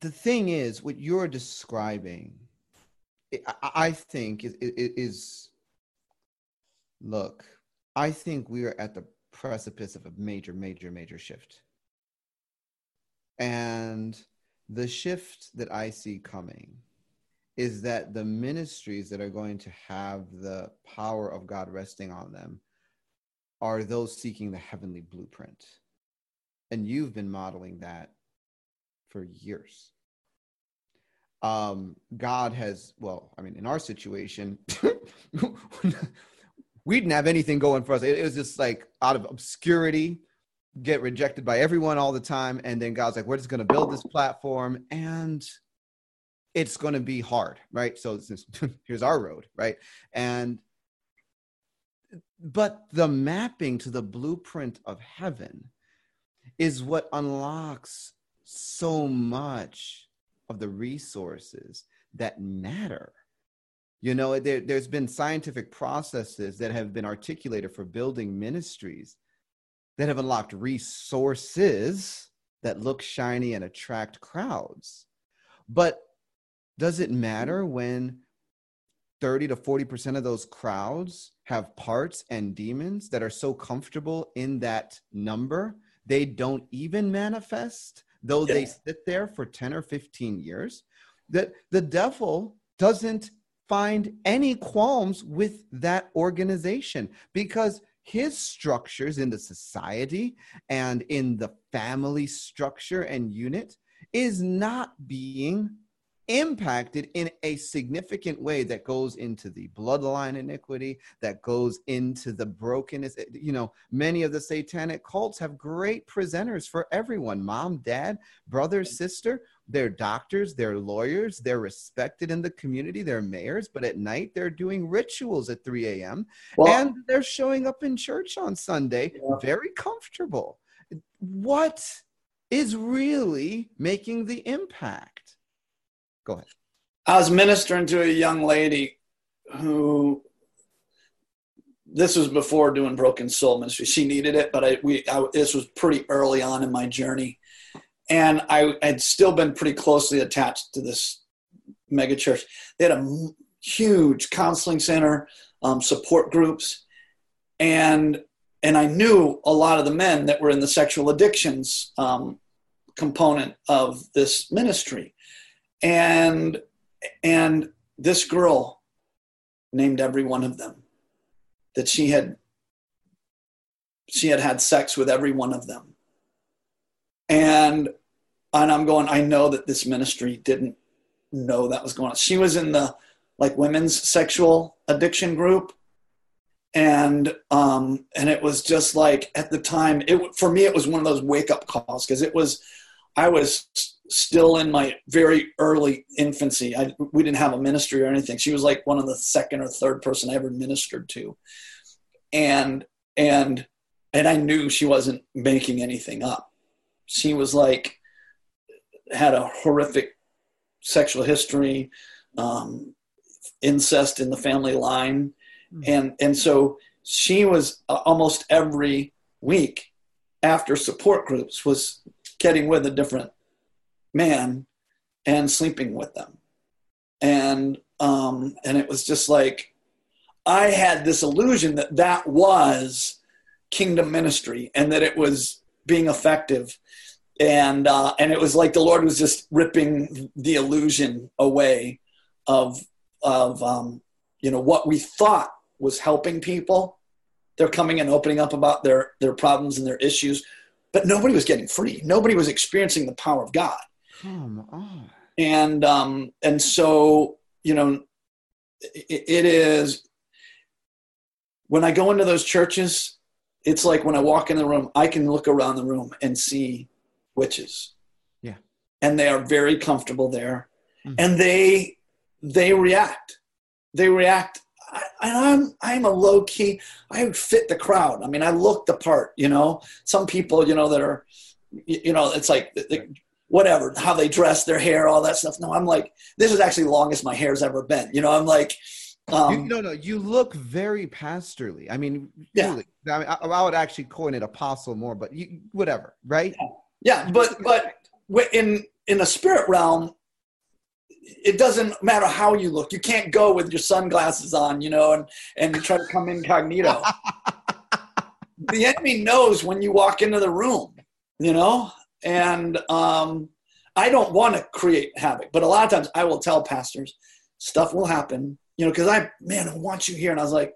the thing is, what you're describing, I think is, is look, I think we are at the precipice of a major, major, major shift. And the shift that I see coming is that the ministries that are going to have the power of God resting on them are those seeking the heavenly blueprint. And you've been modeling that for years. Um, God has, well, I mean, in our situation, we didn't have anything going for us. It, it was just like out of obscurity, get rejected by everyone all the time. And then God's like, we're just going to build this platform and it's going to be hard, right? So here's our road, right? And but the mapping to the blueprint of heaven is what unlocks so much of the resources that matter. You know, there, has been scientific processes that have been articulated for building ministries that have unlocked resources that look shiny and attract crowds. But does it matter when 30 to 40% of those crowds have parts and demons that are so comfortable in that number, they don't even manifest, though yeah. they sit there for 10 or 15 years? That the devil doesn't find any qualms with that organization because his structures in the society and in the family structure and unit is not being impacted in a significant way that goes into the bloodline iniquity, that goes into the brokenness. Eh, you know, many of the satanic cults have great presenters for everyone mom, dad, brother, sister. They're doctors, they're lawyers, they're respected in the community, they're mayors, but at night they're doing rituals at 3 a.m. Well, and they're showing up in church on Sunday yeah. very comfortable. What is really making the impact? Go ahead. I was ministering to a young lady who this was before doing broken soul ministry. She needed it, but I, we, I, this was pretty early on in my journey. And I had still been pretty closely attached to this mega church. They had a huge counseling center, um, support groups. And, and I knew a lot of the men that were in the sexual addictions um, component of this ministry and and this girl named every one of them that she had she had had sex with every one of them. And and i'm going i know that this ministry didn't know that was going on. She was in the like women's sexual addiction group. And um and it was just like at the time it for me it was one of those wake up calls because it was i was still in my very early infancy. I, we didn't have a ministry or anything. She was like one of the second or third person I ever ministered to, and and and I knew she wasn't making anything up. She was like had a horrific sexual history, um, incest in the family line, mm-hmm. and and so she was uh, almost every week after support groups was getting with a different man and sleeping with them. And um, and it was just like I had this illusion that that was kingdom ministry and that it was being effective. And uh, and it was like the Lord was just ripping the illusion away of of um, you know what we thought was helping people. They're coming and opening up about their their problems and their issues, but nobody was getting free. Nobody was experiencing the power of God. Come on. And um, and so you know, it, it is when I go into those churches. It's like when I walk in the room, I can look around the room and see witches. Yeah. And they are very comfortable there, mm-hmm. and they they react. They react I, I'm I'm a low key. I fit the crowd. I mean, I look the part. You know, some people, you know, that are, you know, it's like whatever, how they dress, their hair, all that stuff. No, I'm like, this is actually the longest my hair's ever been. You know, I'm like, um, you, no, no, you look very pastorly. I mean, yeah. Really, I, mean, I, I, would actually coin it apostle more, but you, whatever, right? Yeah, yeah but but in in a spirit realm, it doesn't matter how you look. You can't go with your sunglasses on, you know, and and try to come incognito. the enemy knows when you walk into the room, you know and um, I don't want to create havoc, but a lot of times I will tell pastors stuff will happen, you know, because I, man, I want you here. And I was like,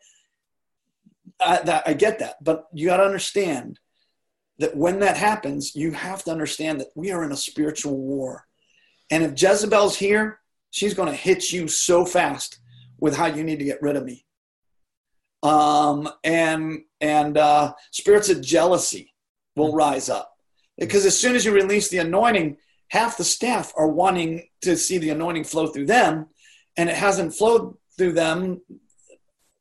I, that, I get that, but you got to understand that when that happens, you have to understand that we are in a spiritual war. And if Jezebel's here, she's going to hit you so fast with how you need to get rid of me. Um, and and uh, spirits of jealousy will rise up. Because as soon as you release the anointing, half the staff are wanting to see the anointing flow through them, and it hasn't flowed through them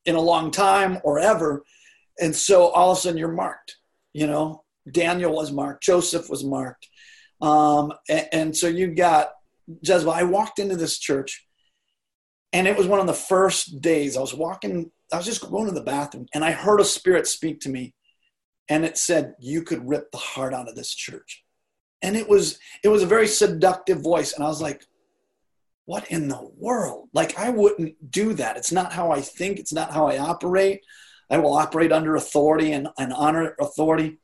in a long time or ever. And so all of a sudden you're marked. You know, Daniel was marked, Joseph was marked. Um, and, and so you got Jezebel. I walked into this church, and it was one of the first days I was walking, I was just going to the bathroom, and I heard a spirit speak to me, and it said, You could rip the heart out of this church. And it was it was a very seductive voice. And I was like, what in the world? Like, I wouldn't do that. It's not how I think, it's not how I operate. I will operate under authority and, and honor authority.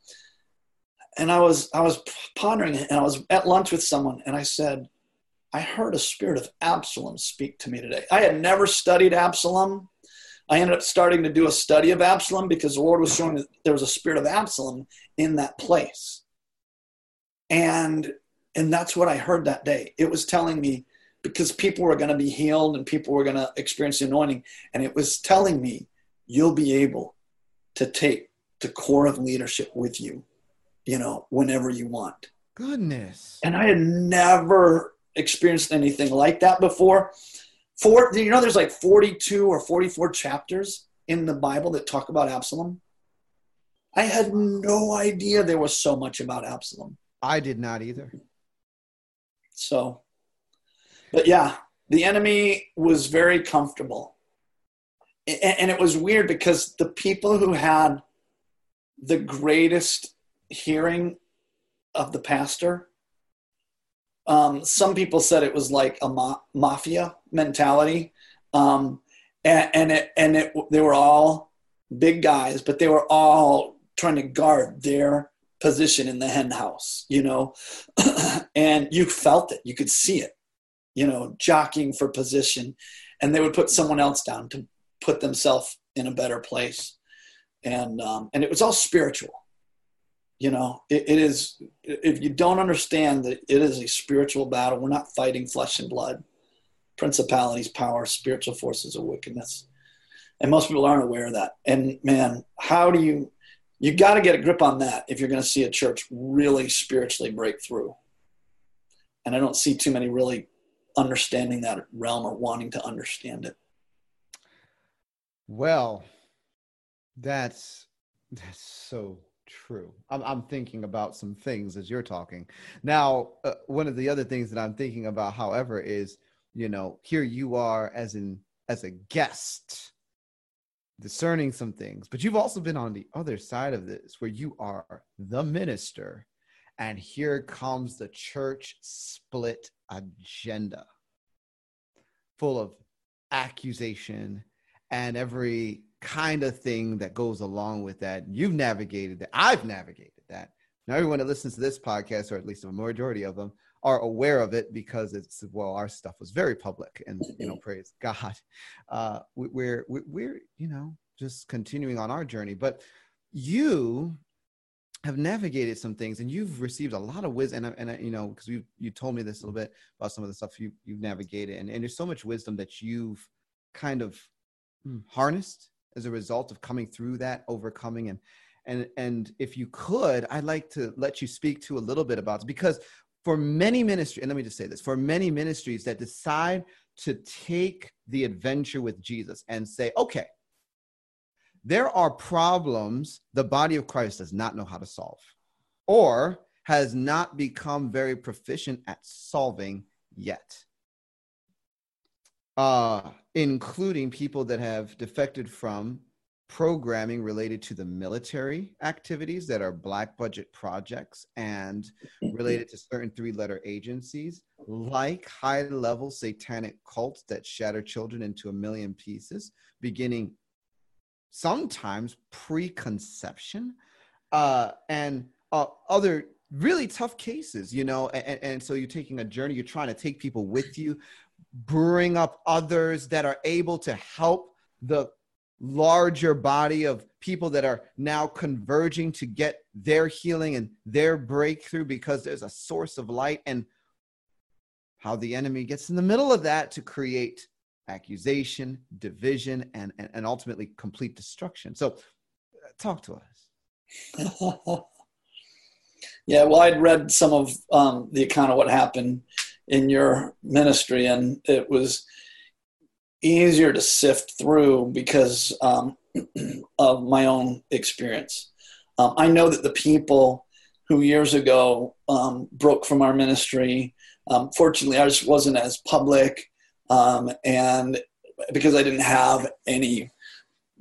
And I was I was pondering it, and I was at lunch with someone, and I said, I heard a spirit of Absalom speak to me today. I had never studied Absalom. I ended up starting to do a study of Absalom because the Lord was showing that there was a spirit of Absalom in that place. And and that's what I heard that day. It was telling me because people were going to be healed and people were going to experience the anointing. And it was telling me, you'll be able to take the core of leadership with you, you know, whenever you want. Goodness. And I had never experienced anything like that before. For you know, there's like 42 or 44 chapters in the Bible that talk about Absalom. I had no idea there was so much about Absalom. I did not either. So but yeah, the enemy was very comfortable. And it was weird because the people who had the greatest hearing of the pastor, um, some people said it was like a ma- mafia mentality. Um, and, and, it, and it, they were all big guys, but they were all trying to guard their position in the hen house, you know, and you felt it, you could see it you know, jockeying for position, and they would put someone else down to put themselves in a better place, and um, and it was all spiritual. You know, it, it is. If you don't understand that it is a spiritual battle, we're not fighting flesh and blood, principalities, power, spiritual forces of wickedness, and most people aren't aware of that. And man, how do you? You got to get a grip on that if you're going to see a church really spiritually break through. And I don't see too many really understanding that realm or wanting to understand it. Well, that's that's so true. I'm, I'm thinking about some things as you're talking. Now, uh, one of the other things that I'm thinking about, however, is you know here you are as in as a guest discerning some things, but you've also been on the other side of this where you are the minister and here comes the church split agenda full of accusation and every kind of thing that goes along with that. You've navigated that. I've navigated that. Now, everyone that listens to this podcast, or at least a majority of them, are aware of it because it's well, our stuff was very public, and you know, praise God, uh, we, we're we're you know just continuing on our journey. But you have navigated some things and you've received a lot of wisdom and, and you know because you you told me this a little bit about some of the stuff you you've navigated and, and there's so much wisdom that you've kind of hmm, harnessed as a result of coming through that overcoming and and and if you could i'd like to let you speak to a little bit about because for many ministries and let me just say this for many ministries that decide to take the adventure with jesus and say okay there are problems the body of Christ does not know how to solve or has not become very proficient at solving yet. Uh, including people that have defected from programming related to the military activities that are black budget projects and related to certain three letter agencies like high level satanic cults that shatter children into a million pieces beginning sometimes preconception uh, and uh, other really tough cases, you know. And, and so you're taking a journey, you're trying to take people with you, bring up others that are able to help the larger body of people that are now converging to get their healing and their breakthrough because there's a source of light and how the enemy gets in the middle of that to create accusation, division, and, and, and ultimately complete destruction. So, uh, talk to us. Yeah, well, I'd read some of um, the account of what happened in your ministry, and it was easier to sift through because um, of my own experience. Um, I know that the people who years ago um, broke from our ministry, um, fortunately, ours wasn't as public, um, and because I didn't have any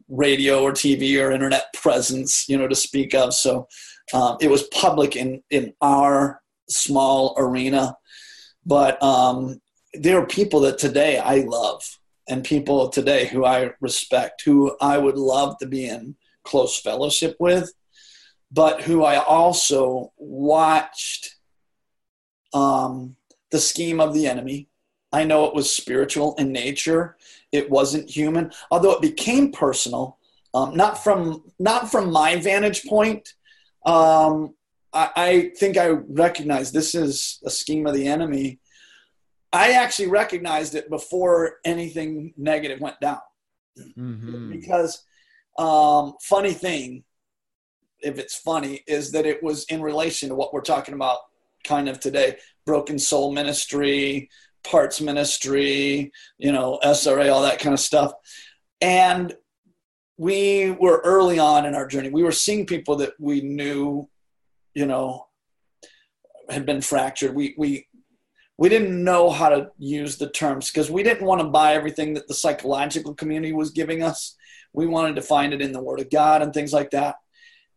radio or TV or internet presence, you know, to speak of, so um, it was public in in our small arena. But um, there are people that today I love, and people today who I respect, who I would love to be in close fellowship with, but who I also watched um, the scheme of the enemy. I know it was spiritual in nature; it wasn't human. Although it became personal, um, not from not from my vantage point. Um, I, I think I recognize this is a scheme of the enemy. I actually recognized it before anything negative went down. Mm-hmm. Because, um, funny thing, if it's funny, is that it was in relation to what we're talking about kind of today broken soul ministry, parts ministry, you know, SRA, all that kind of stuff. And we were early on in our journey. We were seeing people that we knew, you know, had been fractured. We we we didn't know how to use the terms because we didn't want to buy everything that the psychological community was giving us. We wanted to find it in the Word of God and things like that.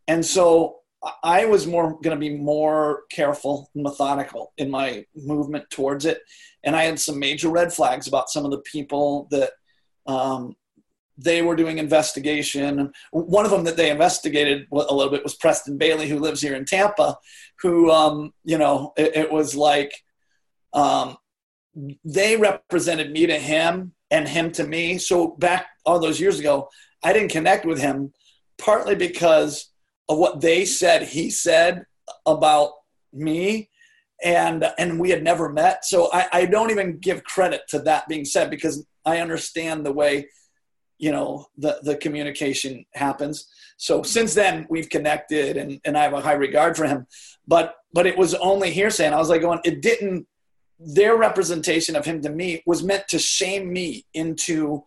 And so I was more going to be more careful, methodical in my movement towards it. And I had some major red flags about some of the people that um, they were doing investigation. One of them that they investigated a little bit was Preston Bailey, who lives here in Tampa, who, um, you know, it, it was like um, they represented me to him and him to me. So back all those years ago, I didn't connect with him partly because of what they said he said about me and and we had never met so I, I don't even give credit to that being said because i understand the way you know the the communication happens. So since then we've connected and and i have a high regard for him. But but it was only hearsay. And i was like going it didn't their representation of him to me was meant to shame me into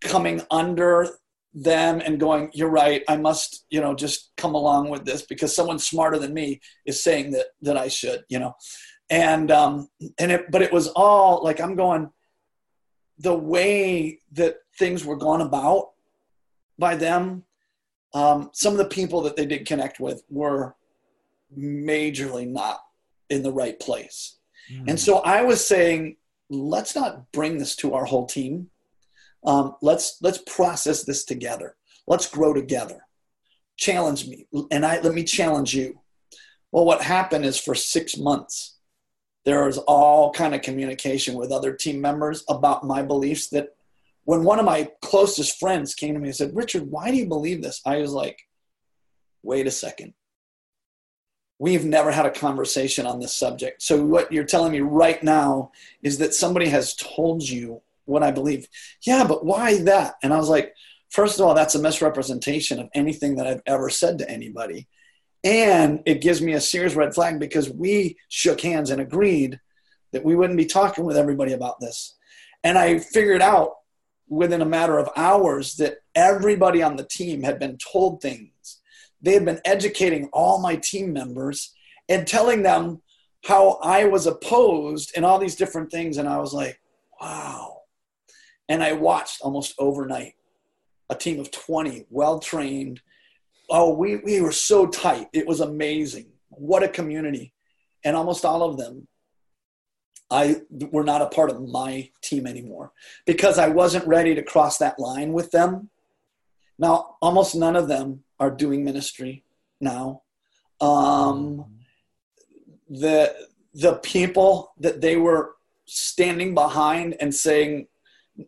coming under them and going you're right. I must you know just come along with this because someone smarter than me is saying that that i should you know. And um and it but it was all like i'm going the way that things were gone about by them, um, some of the people that they did connect with were majorly not in the right place. Mm. And so I was saying, let's not bring this to our whole team. Um, let's let's process this together. Let's grow together. Challenge me, and I let me challenge you. Well, what happened is for six months, there was all kind of communication with other team members about my beliefs that when one of my closest friends came to me and said richard why do you believe this? I was like wait a second. We've never had a conversation on this subject. So what you're telling me right now is that somebody has told you what i believe. Yeah but why that? And i was like first of all that's a misrepresentation of anything that i've ever said to anybody. And it gives me a serious red flag because we shook hands and agreed that we wouldn't be talking with everybody about this. And I figured out within a matter of hours that everybody on the team had been told things. They had been educating all my team members and telling them how I was opposed and all these different things. And I was like, wow. And I watched almost overnight a team of 20 well trained, oh, we, we were so tight. It was amazing. What a community. And almost all of them, I were not a part of my team anymore because I wasn't ready to cross that line with them. Now, almost none of them are doing ministry now. Um, the the people that they were standing behind and saying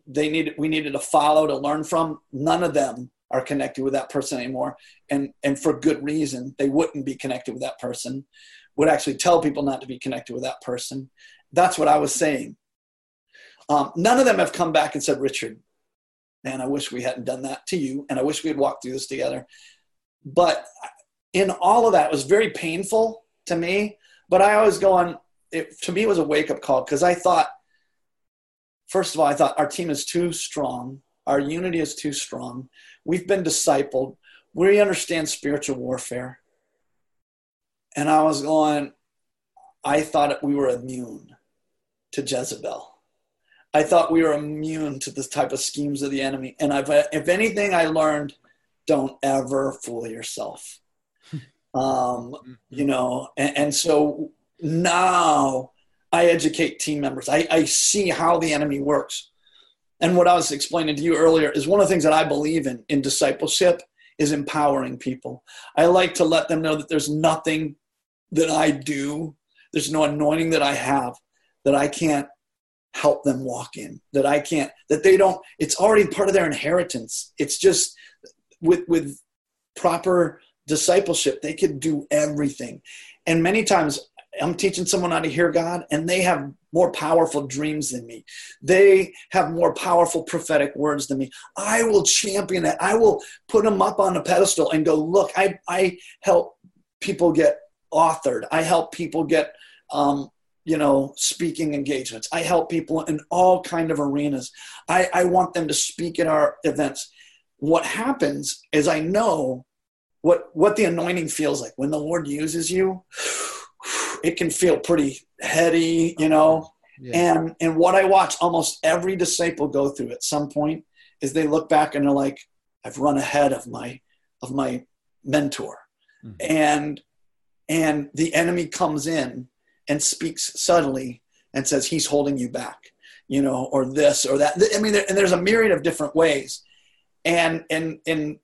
they needed we needed to follow to learn from, none of them are connected with that person anymore and and for good reason they wouldn't be connected with that person would actually tell people not to be connected with that person that's what i was saying um, none of them have come back and said richard man i wish we hadn't done that to you and i wish we had walked through this together but in all of that it was very painful to me. But I always go on. It, to me, it was a wake up call because I thought, first of all, I thought our team is too strong. Our unity is too strong. We've been discipled. We understand spiritual warfare. And I was going, I thought we were immune to Jezebel. I thought we were immune to this type of schemes of the enemy. And I've, if anything, I learned don't ever fool yourself. Um, you know, and, and, so now I educate team members. I, I see how the enemy works. And what I was explaining to you earlier is one of the things that I believe in in discipleship is empowering people. I like to let them know that there's nothing that I do, there's no anointing that I have that I can't help them walk in, that I can't, that they don't, it's already part of their inheritance. It's just with, with proper discipleship, they could do everything. And many times I'm teaching someone how to hear God, and they have more powerful dreams than me. They have more powerful prophetic words than me. I will champion it. I will put them up on a pedestal and go, look, I, I help people get authored. I help people get, um, you know, speaking engagements. I help people in all kind of arenas. I, I want them to speak at our events. What happens is I know what what the anointing feels like when the Lord uses you. It can feel pretty heady, you know. Yeah. And and what I watch almost every disciple go through at some point is they look back and they're like, I've run ahead of my of my mentor. Mm-hmm. And and the enemy comes in and speaks subtly and says he's holding you back you know or this or that. I mean and there's a myriad of different ways. And and and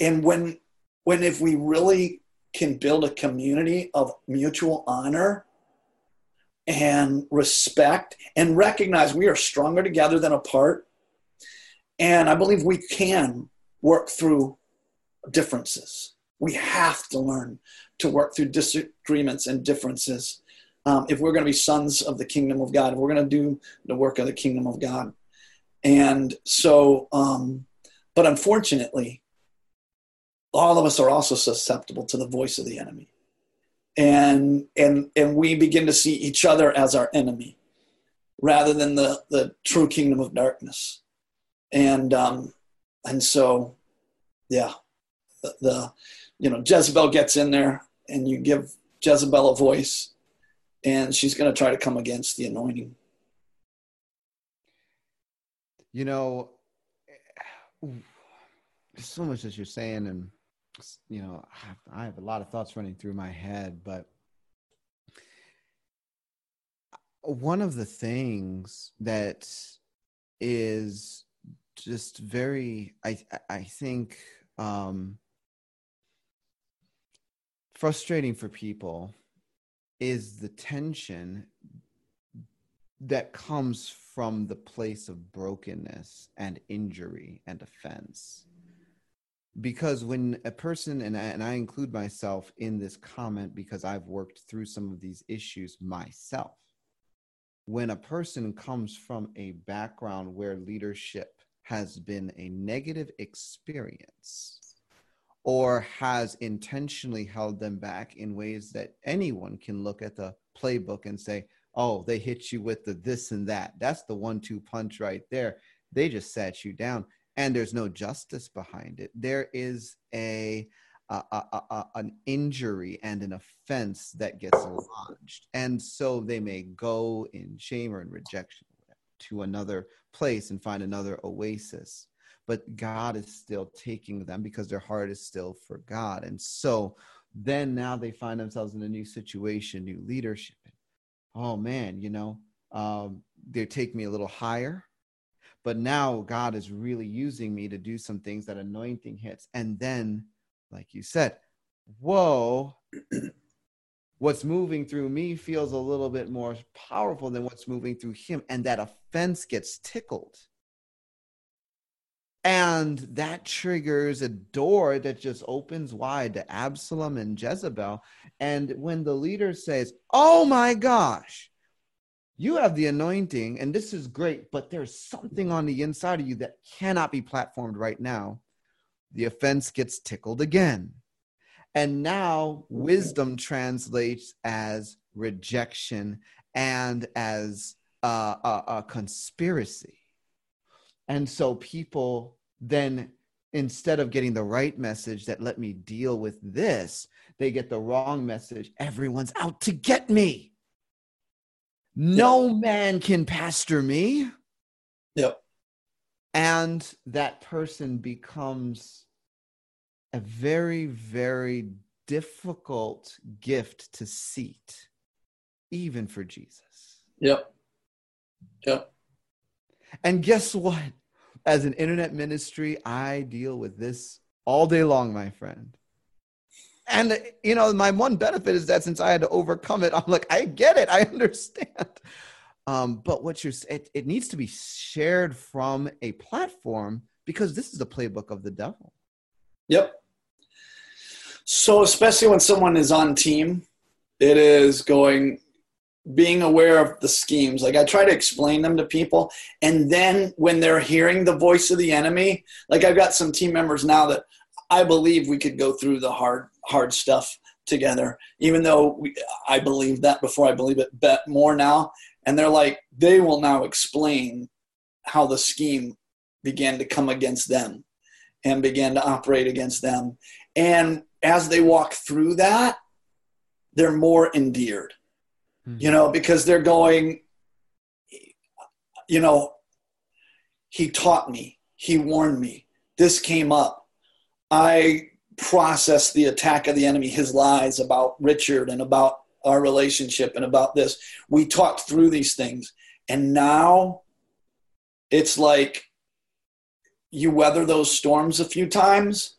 and when when if we really can build a community of mutual honor and respect and recognize we are stronger together than apart and i believe we can work through differences. We have to learn to work through disagreements and differences um, if we're going to be sons of the kingdom of God, if we're going to do the work of the kingdom of God. And so, um, but unfortunately, all of us are also susceptible to the voice of the enemy. And, and, and we begin to see each other as our enemy rather than the, the true kingdom of darkness. And, um, and so, yeah, the, the, you know, Jezebel gets in there and you give Jezebel a voice and she's going to try to come against the anointing. You know, there's so much that you're saying, and you know, I have, I have a lot of thoughts running through my head, but one of the things that is just very, I I think, um, frustrating for people is the tension that comes from the place of brokenness and injury and offense. Because when a person, and I, and I include myself in this comment because I've worked through some of these issues myself, when a person comes from a background where leadership has been a negative experience, or has intentionally held them back in ways that anyone can look at the playbook and say, oh, they hit you with the this and that. That's the one two punch right there. They just sat you down. And there's no justice behind it. There is a, a, a, a an injury and an offense that gets lodged. And so they may go in shame or in rejection to another place and find another oasis but God is still taking them because their heart is still for God. And so then now they find themselves in a new situation, new leadership. Oh man, you know, um, they take me a little higher. But now God is really using me to do some things that anointing hits. And then, like you said, whoa, what's moving through me feels a little bit more powerful than what's moving through him. And that offense gets tickled and that triggers a door that just opens wide to Absalom and Jezebel. And when the leader says, Oh my gosh, you have the anointing and this is great, but there's something on the inside of you that cannot be platformed right now, the offense gets tickled again. And now wisdom translates as rejection and as uh, a, a conspiracy. And so people then, instead of getting the right message that let me deal with this, they get the wrong message. Everyone's out to get me. No yep. man can pastor me. Yep. And that person becomes a very, very difficult gift to seat, even for Jesus. Yep. Yep. And guess what? As an internet ministry, I deal with this all day long, my friend. And you know, my one benefit is that since I had to overcome it, I'm like, I get it, I understand. Um, but what you're it, it needs to be shared from a platform because this is the playbook of the devil. Yep. So especially when someone is on team, it is going being aware of the schemes. Like I try to explain them to people. And then when they're hearing the voice of the enemy, like I've got some team members now that I believe we could go through the hard, hard stuff together, even though we, I believe that before I believe it bet more now. And they're like, they will now explain how the scheme began to come against them and began to operate against them. And as they walk through that, they're more endeared mm-hmm. you know, because they're going, you know, he taught me, he warned me, this came up. I processed the attack of the enemy, his lies about Richard and about our relationship and about this. We talked through these things. And now it's like you weather those storms a few times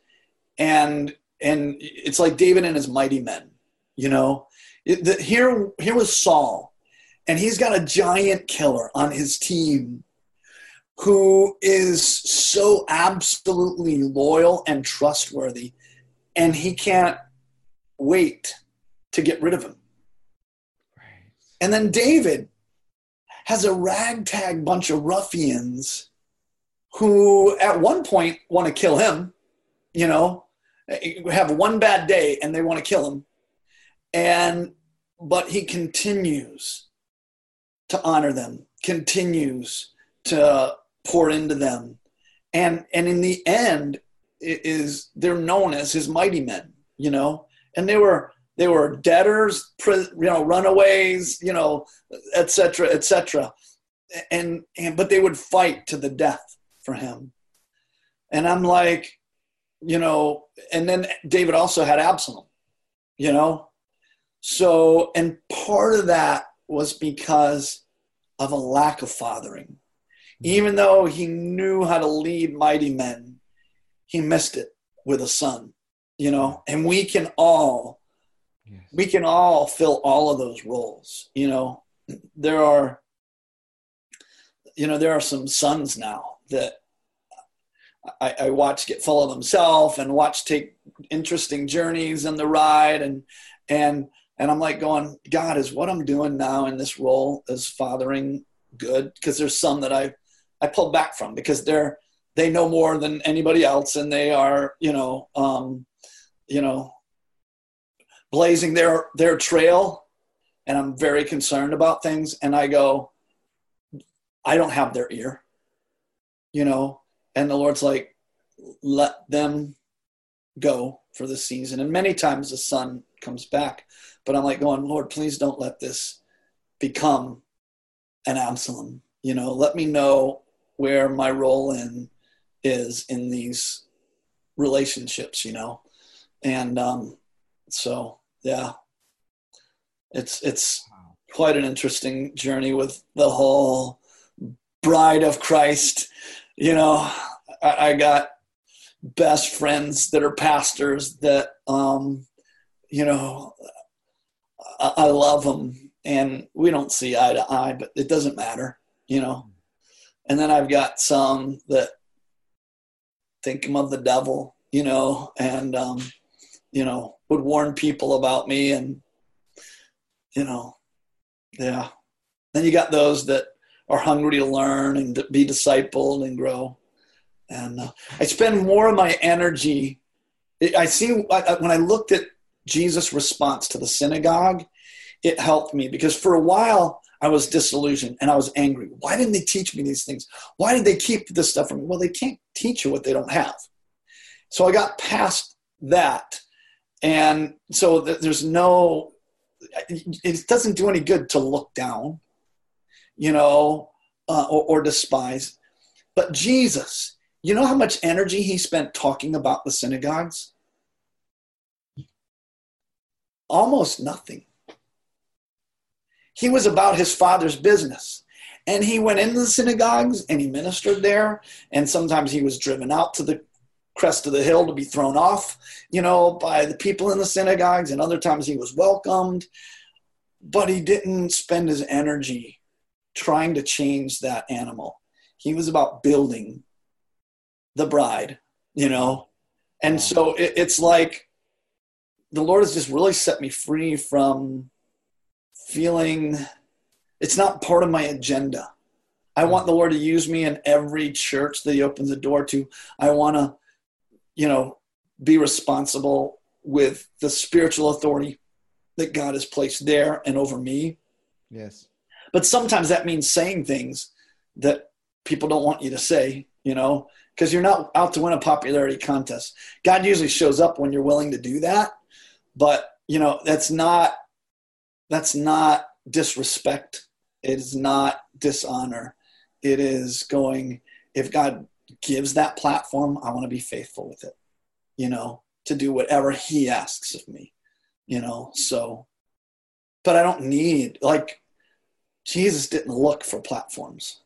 and and it's like David and his mighty men, you know, it, the, here, here was Saul, and he's got a giant killer on his team who is so absolutely loyal and trustworthy, and he can't wait to get rid of him. Right. And then David has a ragtag bunch of ruffians who, at one point, want to kill him. You know, have one bad day and they want to kill him and but he continues to honor them continues to pour into them. And and in the end is they're known as his mighty men you know? And they were they were debtors you know runaways you know etc etc and and but they would fight to the death for him. And i'm like you know and then david also had absalom you know so, and part of that was because of a lack of fathering. Mm-hmm. Even though he knew how to lead mighty men, he missed it with a son, you know, mm-hmm. and we can all, yes. we can all fill all of those roles, you know. There are, you know, there are some sons now that I, I watch get full of themselves and watch take interesting journeys in the ride and and and I'm like going, God, is what I'm doing now in this role as fathering good? Because there's some that I I pulled back from because they're they know more than anybody else and they are, you know, um, you know, blazing their their trail. And I'm very concerned about things. And I go, I don't have their ear, you know. And the Lord's like, let them go for the season. And many times the son comes back. But I'm like going, Lord, please don't let this become an Absalom. You know, let me know where my role in is in these relationships, you know. And um, so yeah. It's it's quite an interesting journey with the whole bride of Christ. You know, I, I got best friends that are pastors that um, you know I, I love them and we don't see eye to eye, but it doesn't matter, you know. And then I've got some that think I'm of the devil, you know, and um, you know would warn people about me, and you know, yeah. Then you got those that are hungry to learn and be discipled and grow. And uh, I spend more of my energy I see when I looked at Jesus' response to the synagogue, it helped me because for a while I was disillusioned and I was angry. Why didn't they teach me these things? Why did they keep this stuff from me? Well, they can't teach you what they don't have. So I got past that. And so there's no, it doesn't do any good to look down, you know, uh, or, or despise. But Jesus, you know how much energy he spent talking about the synagogues? Almost nothing. He was about his father's business. And he went into the synagogues and he ministered there. And sometimes he was driven out to the crest of the hill to be thrown off, you know, by the people in the synagogues. And other times he was welcomed. But he didn't spend his energy trying to change that animal. He was about building the bride, you know? And so it, it's like the Lord has just really set me free from feeling it's not part of my agenda. I want the Lord to use me in every church that He opens the door to. I want to, you know, be responsible with the spiritual authority that God has placed there and over me. Yes. But sometimes that means saying things that people don't want you to say, you know, because you're not out to win a popularity contest. God usually shows up when you're willing to do that. But, you know, that's not that's not disrespect. It is not dishonor. It is going, if God gives that platform, I want to be faithful with it, you know, to do whatever He asks of me, you know. So, but I don't need, like, Jesus didn't look for platforms.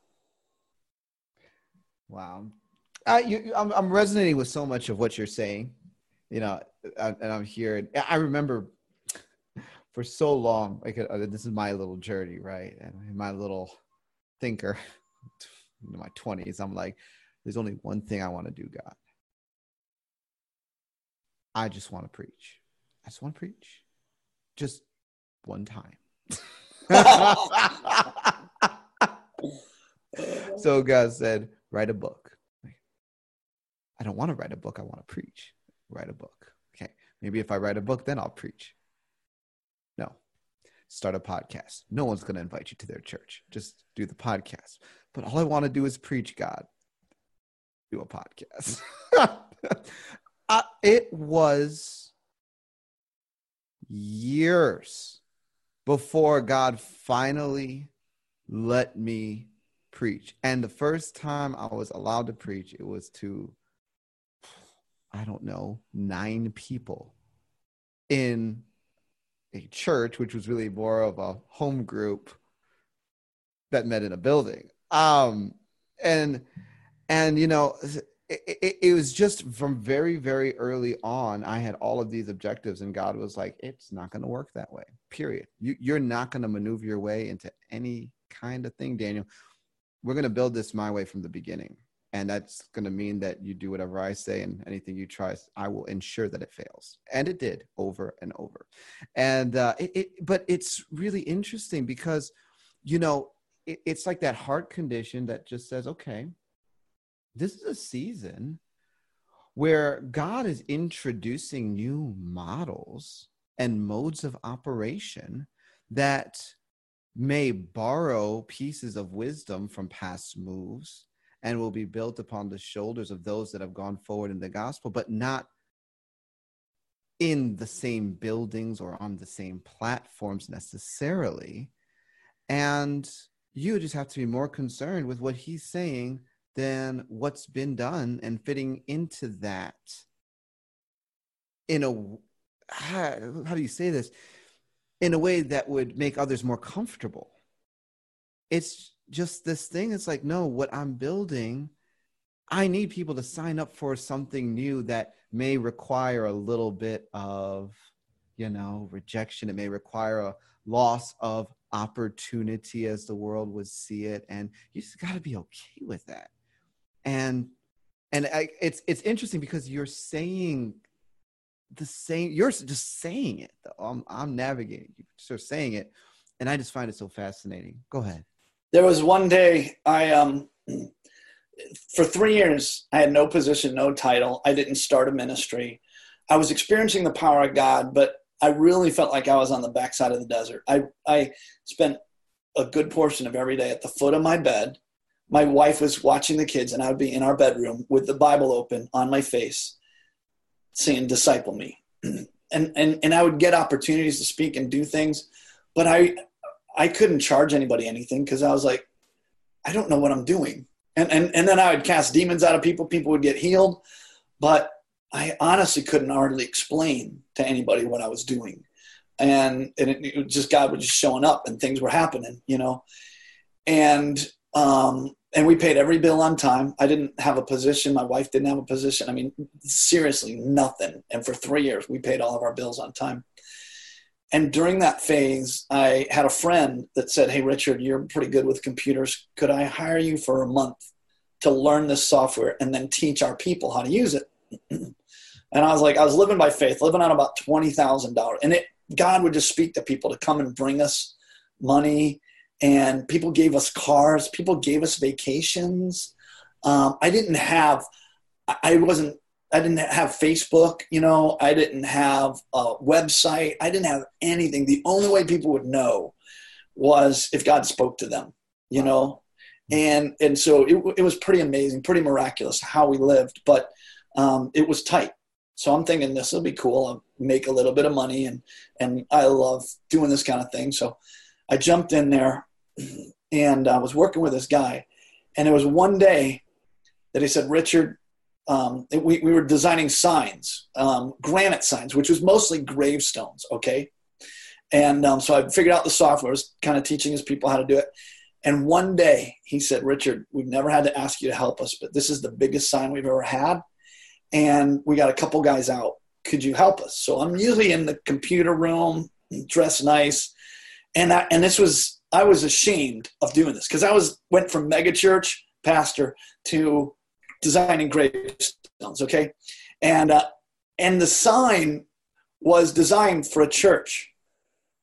Wow. I, you, I'm, I'm resonating with so much of what you're saying, you know, and I'm here. And I remember for so long like uh, this is my little journey right? And my little thinker in my 20s i'm like there's only one thing i want to do god. I just want to preach. I just want to preach. Just one time. So god said write a book. I don't want to write a book. I want to preach. Write a book maybe if i write a book then i'll preach No. start a podcast. No one's going to invite you to their church. Just do the podcast. But all I want to do is preach God. Do a podcast. uh, it was years before God finally let me preach. And the first time I was allowed to preach, it was to, I don't know, nine people in a church, which was really more of a home group that met in a building. Um, and and you know, it, it, it, was just from very very early on. I had all of these objectives, and God was like, "It's not going to work that way. Period. You, you're not going to maneuver your way into any kind of thing, Daniel. We're going to build this my way from the beginning." And that's going to mean that you do whatever i say and anything you try i will ensure that it fails. And it did over and over. And uh, it, it, but it's really interesting because you know it, it's like that heart condition that just says okay this is a season where god is introducing new models and modes of operation that may borrow pieces of wisdom from past moves and will be built upon the shoulders of those that have gone forward in the gospel, but not in the same buildings or on the same platforms necessarily. And you just have to be more concerned with what he's saying than what's been done and fitting into that in a how, how do you say this in a way that would make others more comfortable it's just this thing it's like no what i'm building i need people to sign up for something new that may require a little bit of you know rejection. It may require a loss of opportunity as the world would see it. And you just got to be okay with that. And and I, it's it's interesting because you're saying the same you're just saying it I'm, I'm navigating you are saying it and i just find it so fascinating. Go ahead there was one day I um for three years I had no position, no title. I didn't start a ministry. I was experiencing the power of God, but I really felt like I was on the backside of the desert. I, I spent a good portion of every day at the foot of my bed. My wife was watching the kids, and I would be in our bedroom with the Bible open on my face, saying, Disciple me. and, and, and I would get opportunities to speak and do things, but I, I couldn't charge anybody anything because I was like, I don't know what I'm doing. And, and, and then I would cast demons out of people, people would get healed. But I honestly couldn't hardly explain to anybody what I was doing. And, and it, it just God was just showing up and things were happening, you know. And um, and we paid every bill on time. I didn't have a position. My wife didn't have a position. I mean, seriously, nothing. And for three years, we paid all of our bills on time. And during that phase, I had a friend that said, Hey, Richard, you're pretty good with computers. Could I hire you for a month to learn this software and then teach our people how to use it? and I was like, I was living by faith, living on about $20,000. And it, God would just speak to people to come and bring us money. And people gave us cars, people gave us vacations. Um, I didn't have, I wasn't I didn't have Facebook, you know, I didn't have a website, I didn't have anything. The only way people would know was if God spoke to them, you know, and and so it, it was pretty amazing, pretty miraculous how we lived, but um, it was tight. So I'm thinking this will be cool. I'll make a little bit of money, and and I love doing this kind of thing. So I jumped in there, and I was working with this guy, and it was one day that he said, Richard, um, we, we were designing signs, um, granite signs, which was mostly gravestones. Okay. And um, so I figured out the software, was kind of teaching his people how to do it. And one day he said, Richard, we've never had to ask you to help us, but this is the biggest sign we've ever had. And we got a couple guys out. Could you help us? So I'm usually in the computer room, dressed nice. And I, and this was, I was ashamed of doing this because I was, went from megachurch pastor to designing gravestones. Okay, and uh, and the sign was designed for a church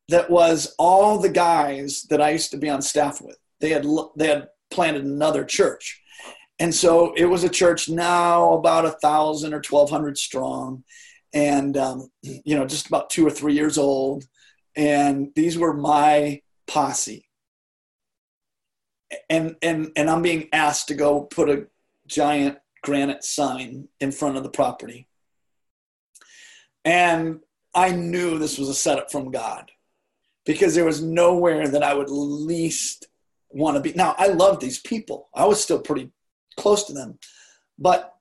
that was all the guys that I used to be on staff with. They had they had planted another church, and so it was a church now about a thousand or twelve hundred strong, and um, you know just about two or three years old, and these were my posse. And and and I'm being asked to go put a giant granite sign in front of the property. And I knew this was a setup from God because there was nowhere that I would least want to be. Now, I love these people, I was still pretty close to them, but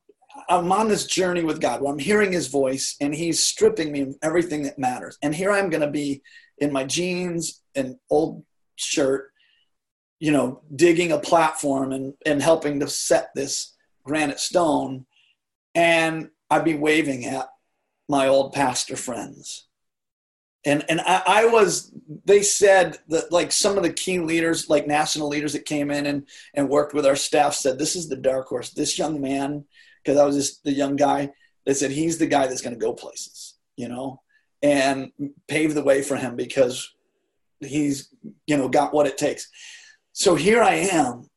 I'm on this journey with God where I'm hearing his voice and he's stripping me of everything that matters. And here I'm going to be in my jeans and old shirt, you know, digging a platform and, and helping to set this granite stone, and I'd be waving at my old pastor friends. And and I, I, was they said that like some of the key leaders, like national leaders that came in and, and worked with our staff said, This is the dark horse. This young man, because I was just the young guy, they said he's the guy that's gonna go places, you know, and pave the way for him because he's, you know, got what it takes. So here I am,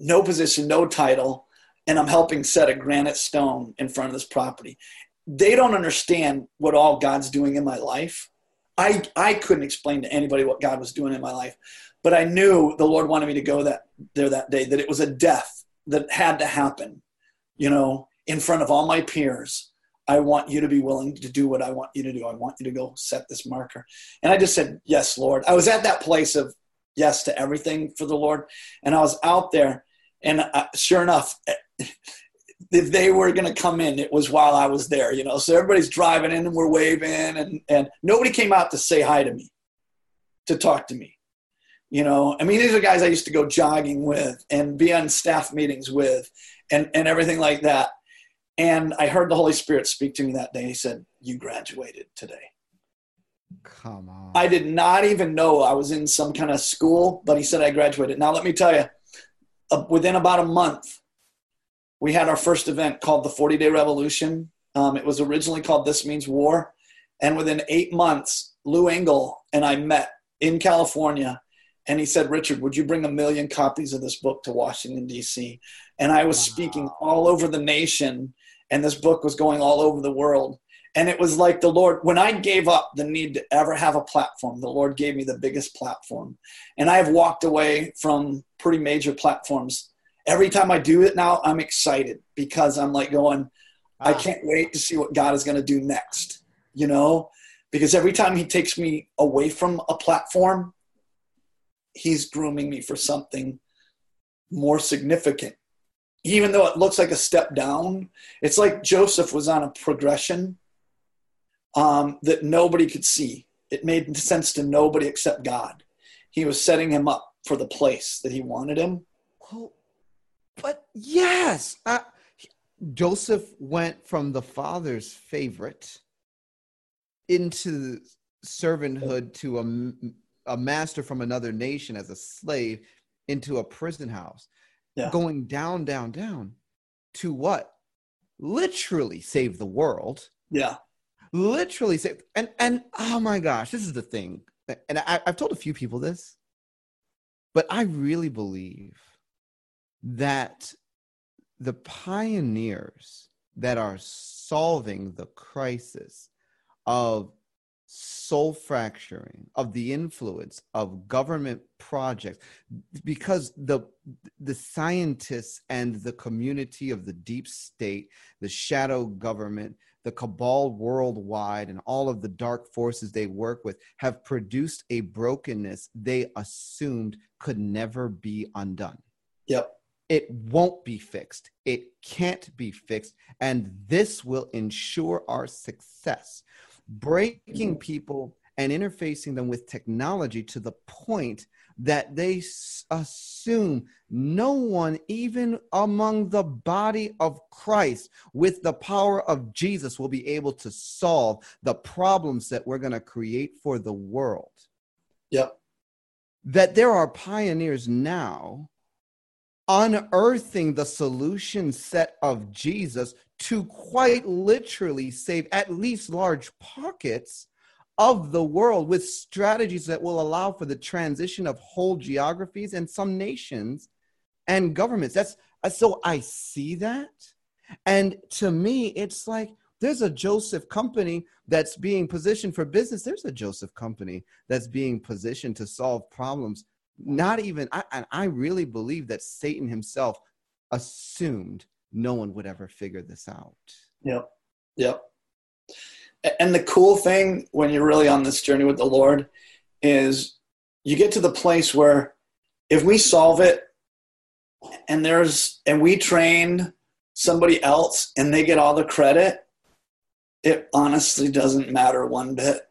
no position, no title, and I'm helping set a granite stone in front of this property. They don't understand what all God's doing in my life. I, I couldn't explain to anybody what God was doing in my life, but I knew the Lord wanted me to go that there that day, that it was a death that had to happen, you know, in front of all my peers. I want you to be willing to do what I want you to do. I want you to go set this marker. And I just said, Yes, Lord. I was at that place of yes to everything for the Lord. And I was out there. And uh, sure enough, if they were going to come in, it was while I was there, you know. So everybody's driving in and we're waving, and and nobody came out to say hi to me, to talk to me. You know, I mean, these are guys I used to go jogging with and be on staff meetings with, and and everything like that. And I heard the Holy Spirit speak to me that day. He said, "You graduated today." Come on. I did not even know I was in some kind of school, but he said I graduated. Now let me tell you, uh, within about a month, we had our first event called the 40 Day Revolution. Um, it was originally called This Means War. And within eight months, Lou Engle and I met in California. And he said, Richard, would you bring a million copies of this book to Washington, D.C.? And I was wow. speaking all over the nation, and this book was going all over the world. and it was like the Lord, when I gave up the need to ever have a platform, the Lord gave me the biggest platform. And I have walked away from pretty major platforms. Every time I do it now, I'm excited because I'm like going, I ah. can't wait to see what God is going to do next, you know? Because every time He takes me away from a platform, He's grooming me for something more significant. Even though it looks like a step down, it's like Joseph was on a progression um, that nobody could see. It made sense to nobody except God. He was setting him up for the place that he wanted him. Well, but yes, uh, Joseph went from the father's favorite into servanthood to a, a master from another nation as a slave into a prison house, yeah. going down, down, down to what? Literally save the world. Yeah literally say and and oh my gosh this is the thing and I, i've told a few people this but i really believe that the pioneers that are solving the crisis of soul fracturing of the influence of government projects because the the scientists and the community of the deep state the shadow government the cabal worldwide and all of the dark forces they work with have produced a brokenness they assumed could never be undone. Yep. It won't be fixed. It can't be fixed. And this will ensure our success. Breaking people and interfacing them with technology to the point that they assume no one, even among the body of Christ, with the power of Jesus, will be able to solve the problems that we're going to create for the world. Yep. That there are pioneers now unearthing the solution set of Jesus to quite literally save at least large pockets of the world with strategies that will allow for the transition of whole geographies and some nations and governments. That's uh, so I see that. And to me, it's like there's a Joseph company that's being positioned for business. There's a Joseph company that's being positioned to solve problems. Not even, I, and I really believe that Satan himself assumed no one would ever figure this out. Yep. Yep and the cool thing when you're really on this journey with the Lord is you get to the place where if we solve it and there's and we train somebody else and they get all the credit, it honestly doesn't matter one bit.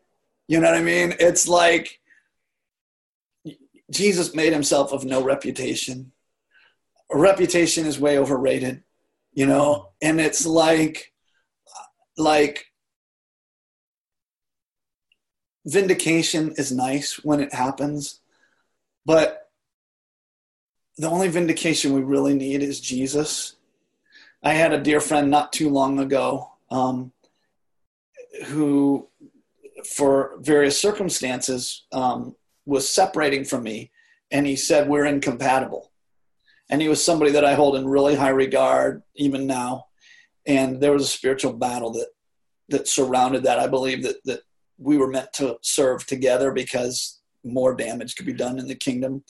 You know what I mean? It's like Jesus made himself of no reputation. A reputation is way overrated, you know, and it's like like vindication is nice when it happens, but the only vindication we really need is Jesus. I had a dear friend not too long ago um, who, for various circumstances, um, was separating from me, and he said, We're incompatible. And he was somebody that I hold in really high regard, even now. And there was a spiritual battle that that surrounded that. I believe that that we were meant to serve together because more damage could be done in the kingdom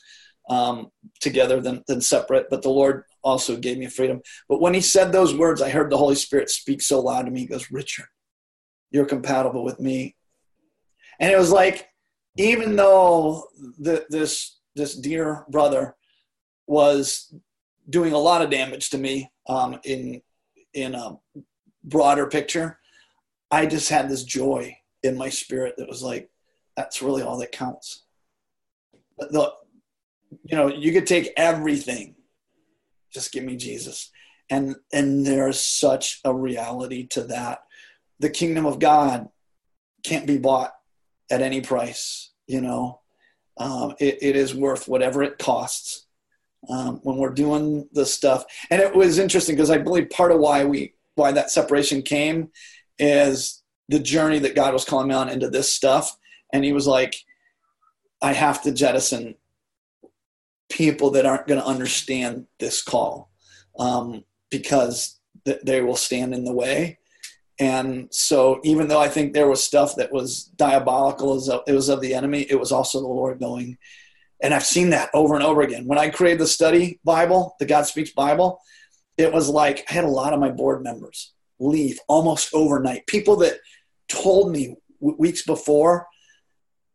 um, together than, than separate. But the Lord also gave me freedom. But when he said those words, I heard the Holy Spirit speak so loud to me. He goes, Richard, you're compatible with me. And it was like, even though the, this, this dear brother was doing a lot of damage to me um, in, in a broader picture, I just had this joy in my spirit that was like, that's really all that counts. The, you know, you could take everything, just give me Jesus. And and there's such a reality to that. The kingdom of God can't be bought at any price. You know, um, it, it is worth whatever it costs um, when we're doing the stuff. And it was interesting because I believe part of why we why that separation came is the journey that God was calling me on into this stuff. And he was like, I have to jettison people that aren't going to understand this call um, because th- they will stand in the way. And so, even though I think there was stuff that was diabolical, as it was of the enemy, it was also the Lord going. And I've seen that over and over again. When I created the study Bible, the God Speaks Bible, it was like I had a lot of my board members leave almost overnight. People that told me weeks before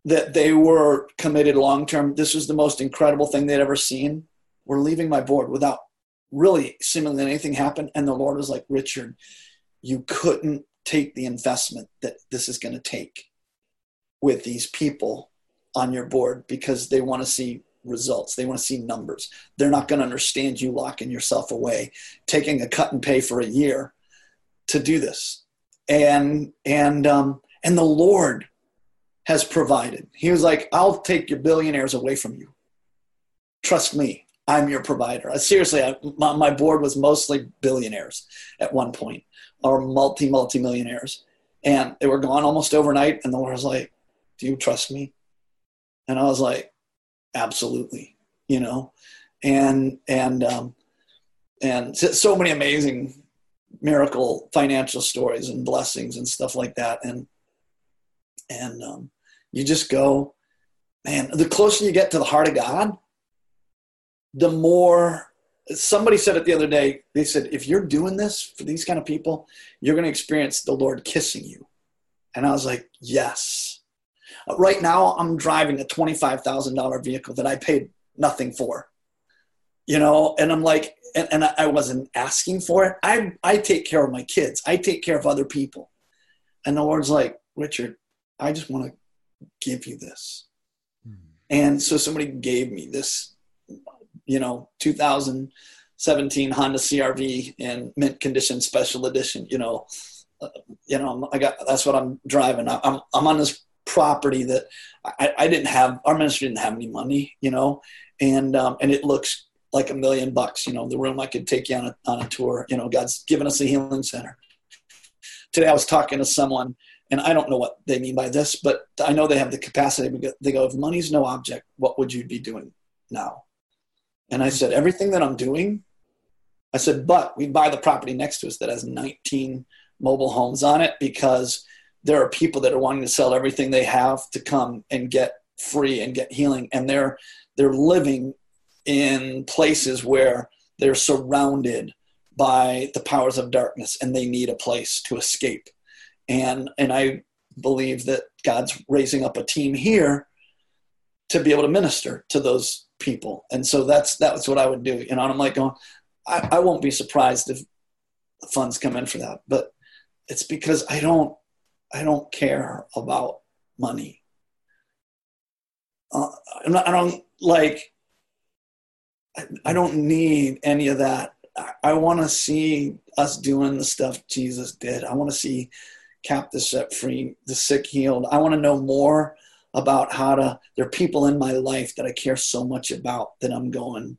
that they were committed long term. This was the most incredible thing they'd ever seen. We're leaving my board without really seemingly anything happened. And the Lord was like, Richard, you couldn't take the investment that this is going to take with these people on your board because they want to see results. They want to see numbers. They're not going to understand you locking yourself away, taking a cut and pay for a year to do this. And and um, and the Lord has provided. He was like, "I'll take your billionaires away from you. Trust me, I'm your provider." Seriously, I, my, my board was mostly billionaires at one point or multi multi millionaires, and they were gone almost overnight. And the Lord was like, "Do you trust me?" And I was like, "Absolutely," you know, and and um, and so many amazing miracle financial stories and blessings and stuff like that, and and um, you just go, man. The closer you get to the heart of God, the more somebody said it the other day. They said, if you're doing this for these kind of people, you're going to experience the Lord kissing you. And I was like, yes. Right now, I'm driving a $25,000 vehicle that I paid nothing for. You know, and I'm like, and, and I wasn't asking for it. I, I take care of my kids, I take care of other people. And the Lord's like, Richard, I just want to give you this. Hmm. And so somebody gave me this you know 2017 Honda CRV in mint condition special edition. You know, uh, you know I got that's what I'm driving. I'm I'm on this property that I, I didn't have. Our ministry didn't have any money. You know, and um, and it looks like a million bucks. You know, the room I could take you on a on a tour. You know, God's given us a healing center. Today I was talking to someone and I don't know what they mean by this, but I know they have the capacity. They go, if money's no object, what would you be doing now? And I said, everything that I'm doing, I said, but we buy the property next to us that has 19 mobile homes on it because there are people that are wanting to sell everything they have to come and get free and get healing. And they're, they're living in places where they're surrounded by the powers of darkness and they need a place to escape. And, and I believe that God's raising up a team here to be able to minister to those people. And so that's that's what I would do. You know, and I'm like going, I, I won't be surprised if funds come in for that. But it's because I don't I don't care about money. Uh, not, i don't like. I, I, don't need any of that. I, I want to see us doing the stuff Jesus did. I want to see captives set free, the sick healed. I want to know more about how to there are people in my life that i care so much about that i'm going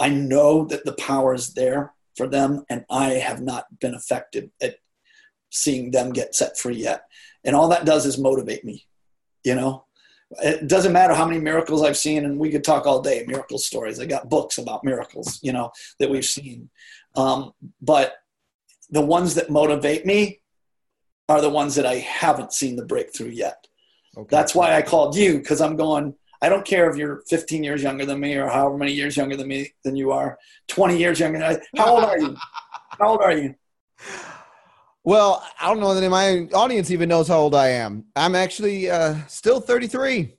i know that the power is there for them and i have not been effective at seeing them get set free yet. And all that does is motivate me you know? It doesn't matter how many miracles i've seen and we could talk all day miracle stories. I got books about miracles you know that we've seen. Um, but the ones that motivate me are the ones that i haven't seen the breakthrough yet Okay. That's why I called you because I'm going. I don't care if you're 15 years younger than me or however many years younger than me than you are. 20 years younger. Than I, how old are you? How old are you? Well, I don't know that my audience even knows how old I am. I'm actually uh, still 33.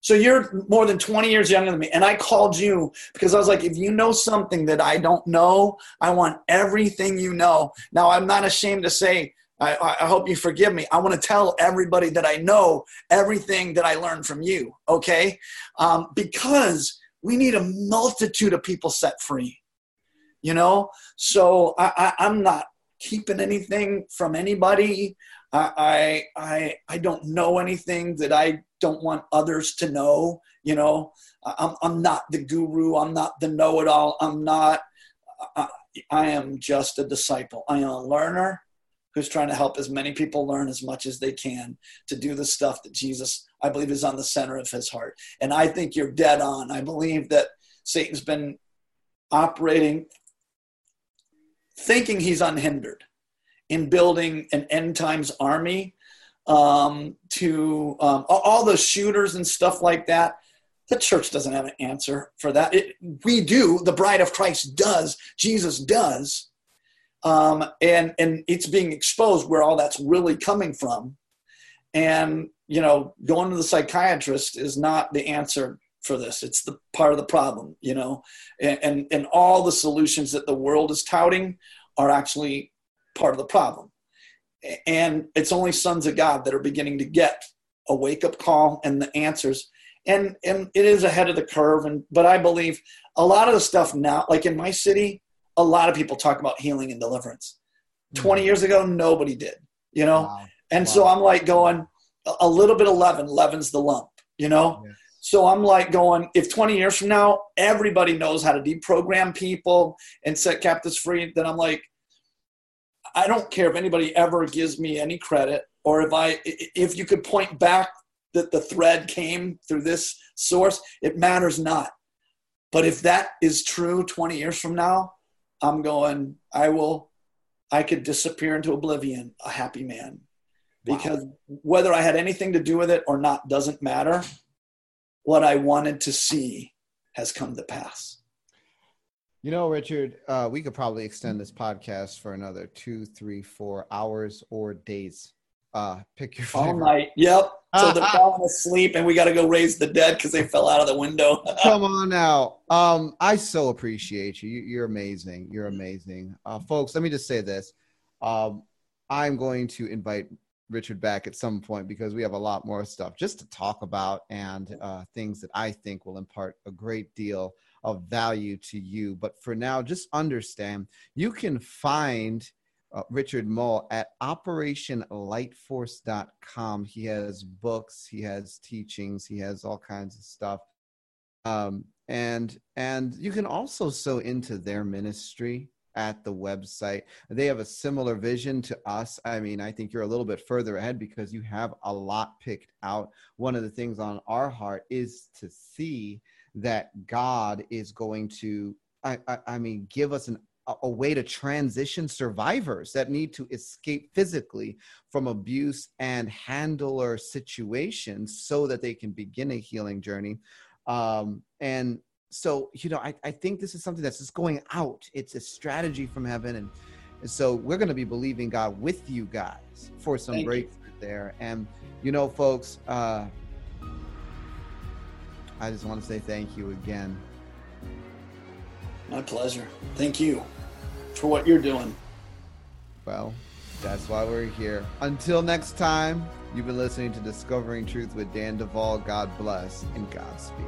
So you're more than 20 years younger than me. And I called you because I was like, if you know something that I don't know, I want everything you know. Now, I'm not ashamed to say I, I, hope you forgive me. I want to tell everybody that I know everything that I learned from you, okay? Um, because we need a multitude of people set free, you know? So I, am not keeping anything from anybody. I, I, I don't know anything that I don't want others to know, you know? I'm, I'm not the guru. I'm not the know it all. I'm not, I, I am just a disciple. I am a learner who's trying to help as many people learn as much as they can to do the stuff that Jesus, I believe, is on the center of his heart. And I think you're dead on. I believe that Satan's been operating thinking he's unhindered in building an end times army um, to um, all the shooters and stuff like that. The church doesn't have an answer for that. It, we do. The bride of Christ does. Jesus does. Um, and and it's being exposed where all that's really coming from. And you know, going to the psychiatrist is not the answer for this. It's the part of the problem. You know, and and, and all the solutions that the world is touting are actually part of the problem. And it's only sons of God that are beginning to get a wake up call and the answers. And and it is ahead of the curve. And but I believe a lot of the stuff now, like in my city, a lot of people talk about healing and deliverance. Mm-hmm. 20 years ago, nobody did, you know? Wow. And wow. so I'm like going, a little bit of leaven, leaven's the lump, you know? Yes. So I'm like going, if 20 years from now, everybody knows how to deprogram people and set captives free, then I'm like, I don't care if anybody ever gives me any credit or if I, if you could point back that the thread came through this source, it matters not. But if that is true 20 years from now, I'm going, I will, I could disappear into oblivion, a happy man. Because wow. whether I had anything to do with it or not doesn't matter. What I wanted to see has come to pass. You know, Richard, uh, we could probably extend this podcast for another two, three, four hours or days. Uh, pick your favorite. All night. Yep. So they're falling asleep, and we got to go raise the dead because they fell out of the window. Come on now. Um, I so appreciate you. You're amazing. You're amazing, uh, folks. Let me just say this. Um, I'm going to invite Richard back at some point because we have a lot more stuff just to talk about and uh, things that I think will impart a great deal of value to you. But for now, just understand you can find uh, Richard Mull at operationlightforce.com. He has books, he has teachings, he has all kinds of stuff. Um, and and you can also sow into their ministry at the website. They have a similar vision to us. I mean, I think you're a little bit further ahead because you have a lot picked out. One of the things on our heart is to see that God is going to I, I, I mean, give us an a way to transition survivors that need to escape physically from abuse and handler situations so that they can begin a healing journey. Um, and so, you know, I, I think this is something that's just going out. It's a strategy from heaven. And, and so we're going to be believing God with you guys for some Thank breakthrough you. there. And, you know, folks, uh, I just want to say thank you again. My pleasure. Thank you for what you're doing. Well, that's why we're here. Until next time, you've been listening to Discovering Truth with Dan Duval. God bless and Godspeed.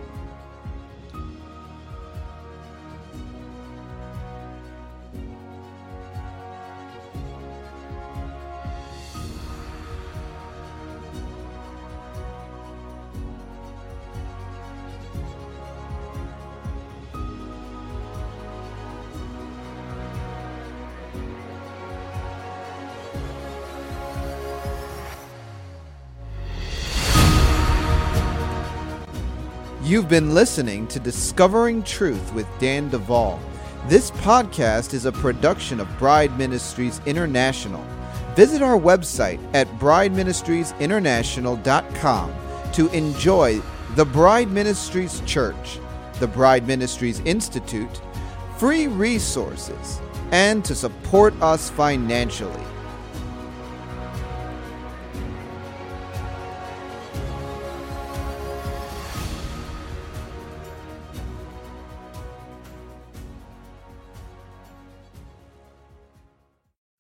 You've been listening to Discovering Truth with Dan Duval. This podcast is a production of Bride Ministries International. Visit our website at brideministriesinternational.com to enjoy the Bride Ministries Church, the Bride Ministries Institute, free resources, and to support us financially.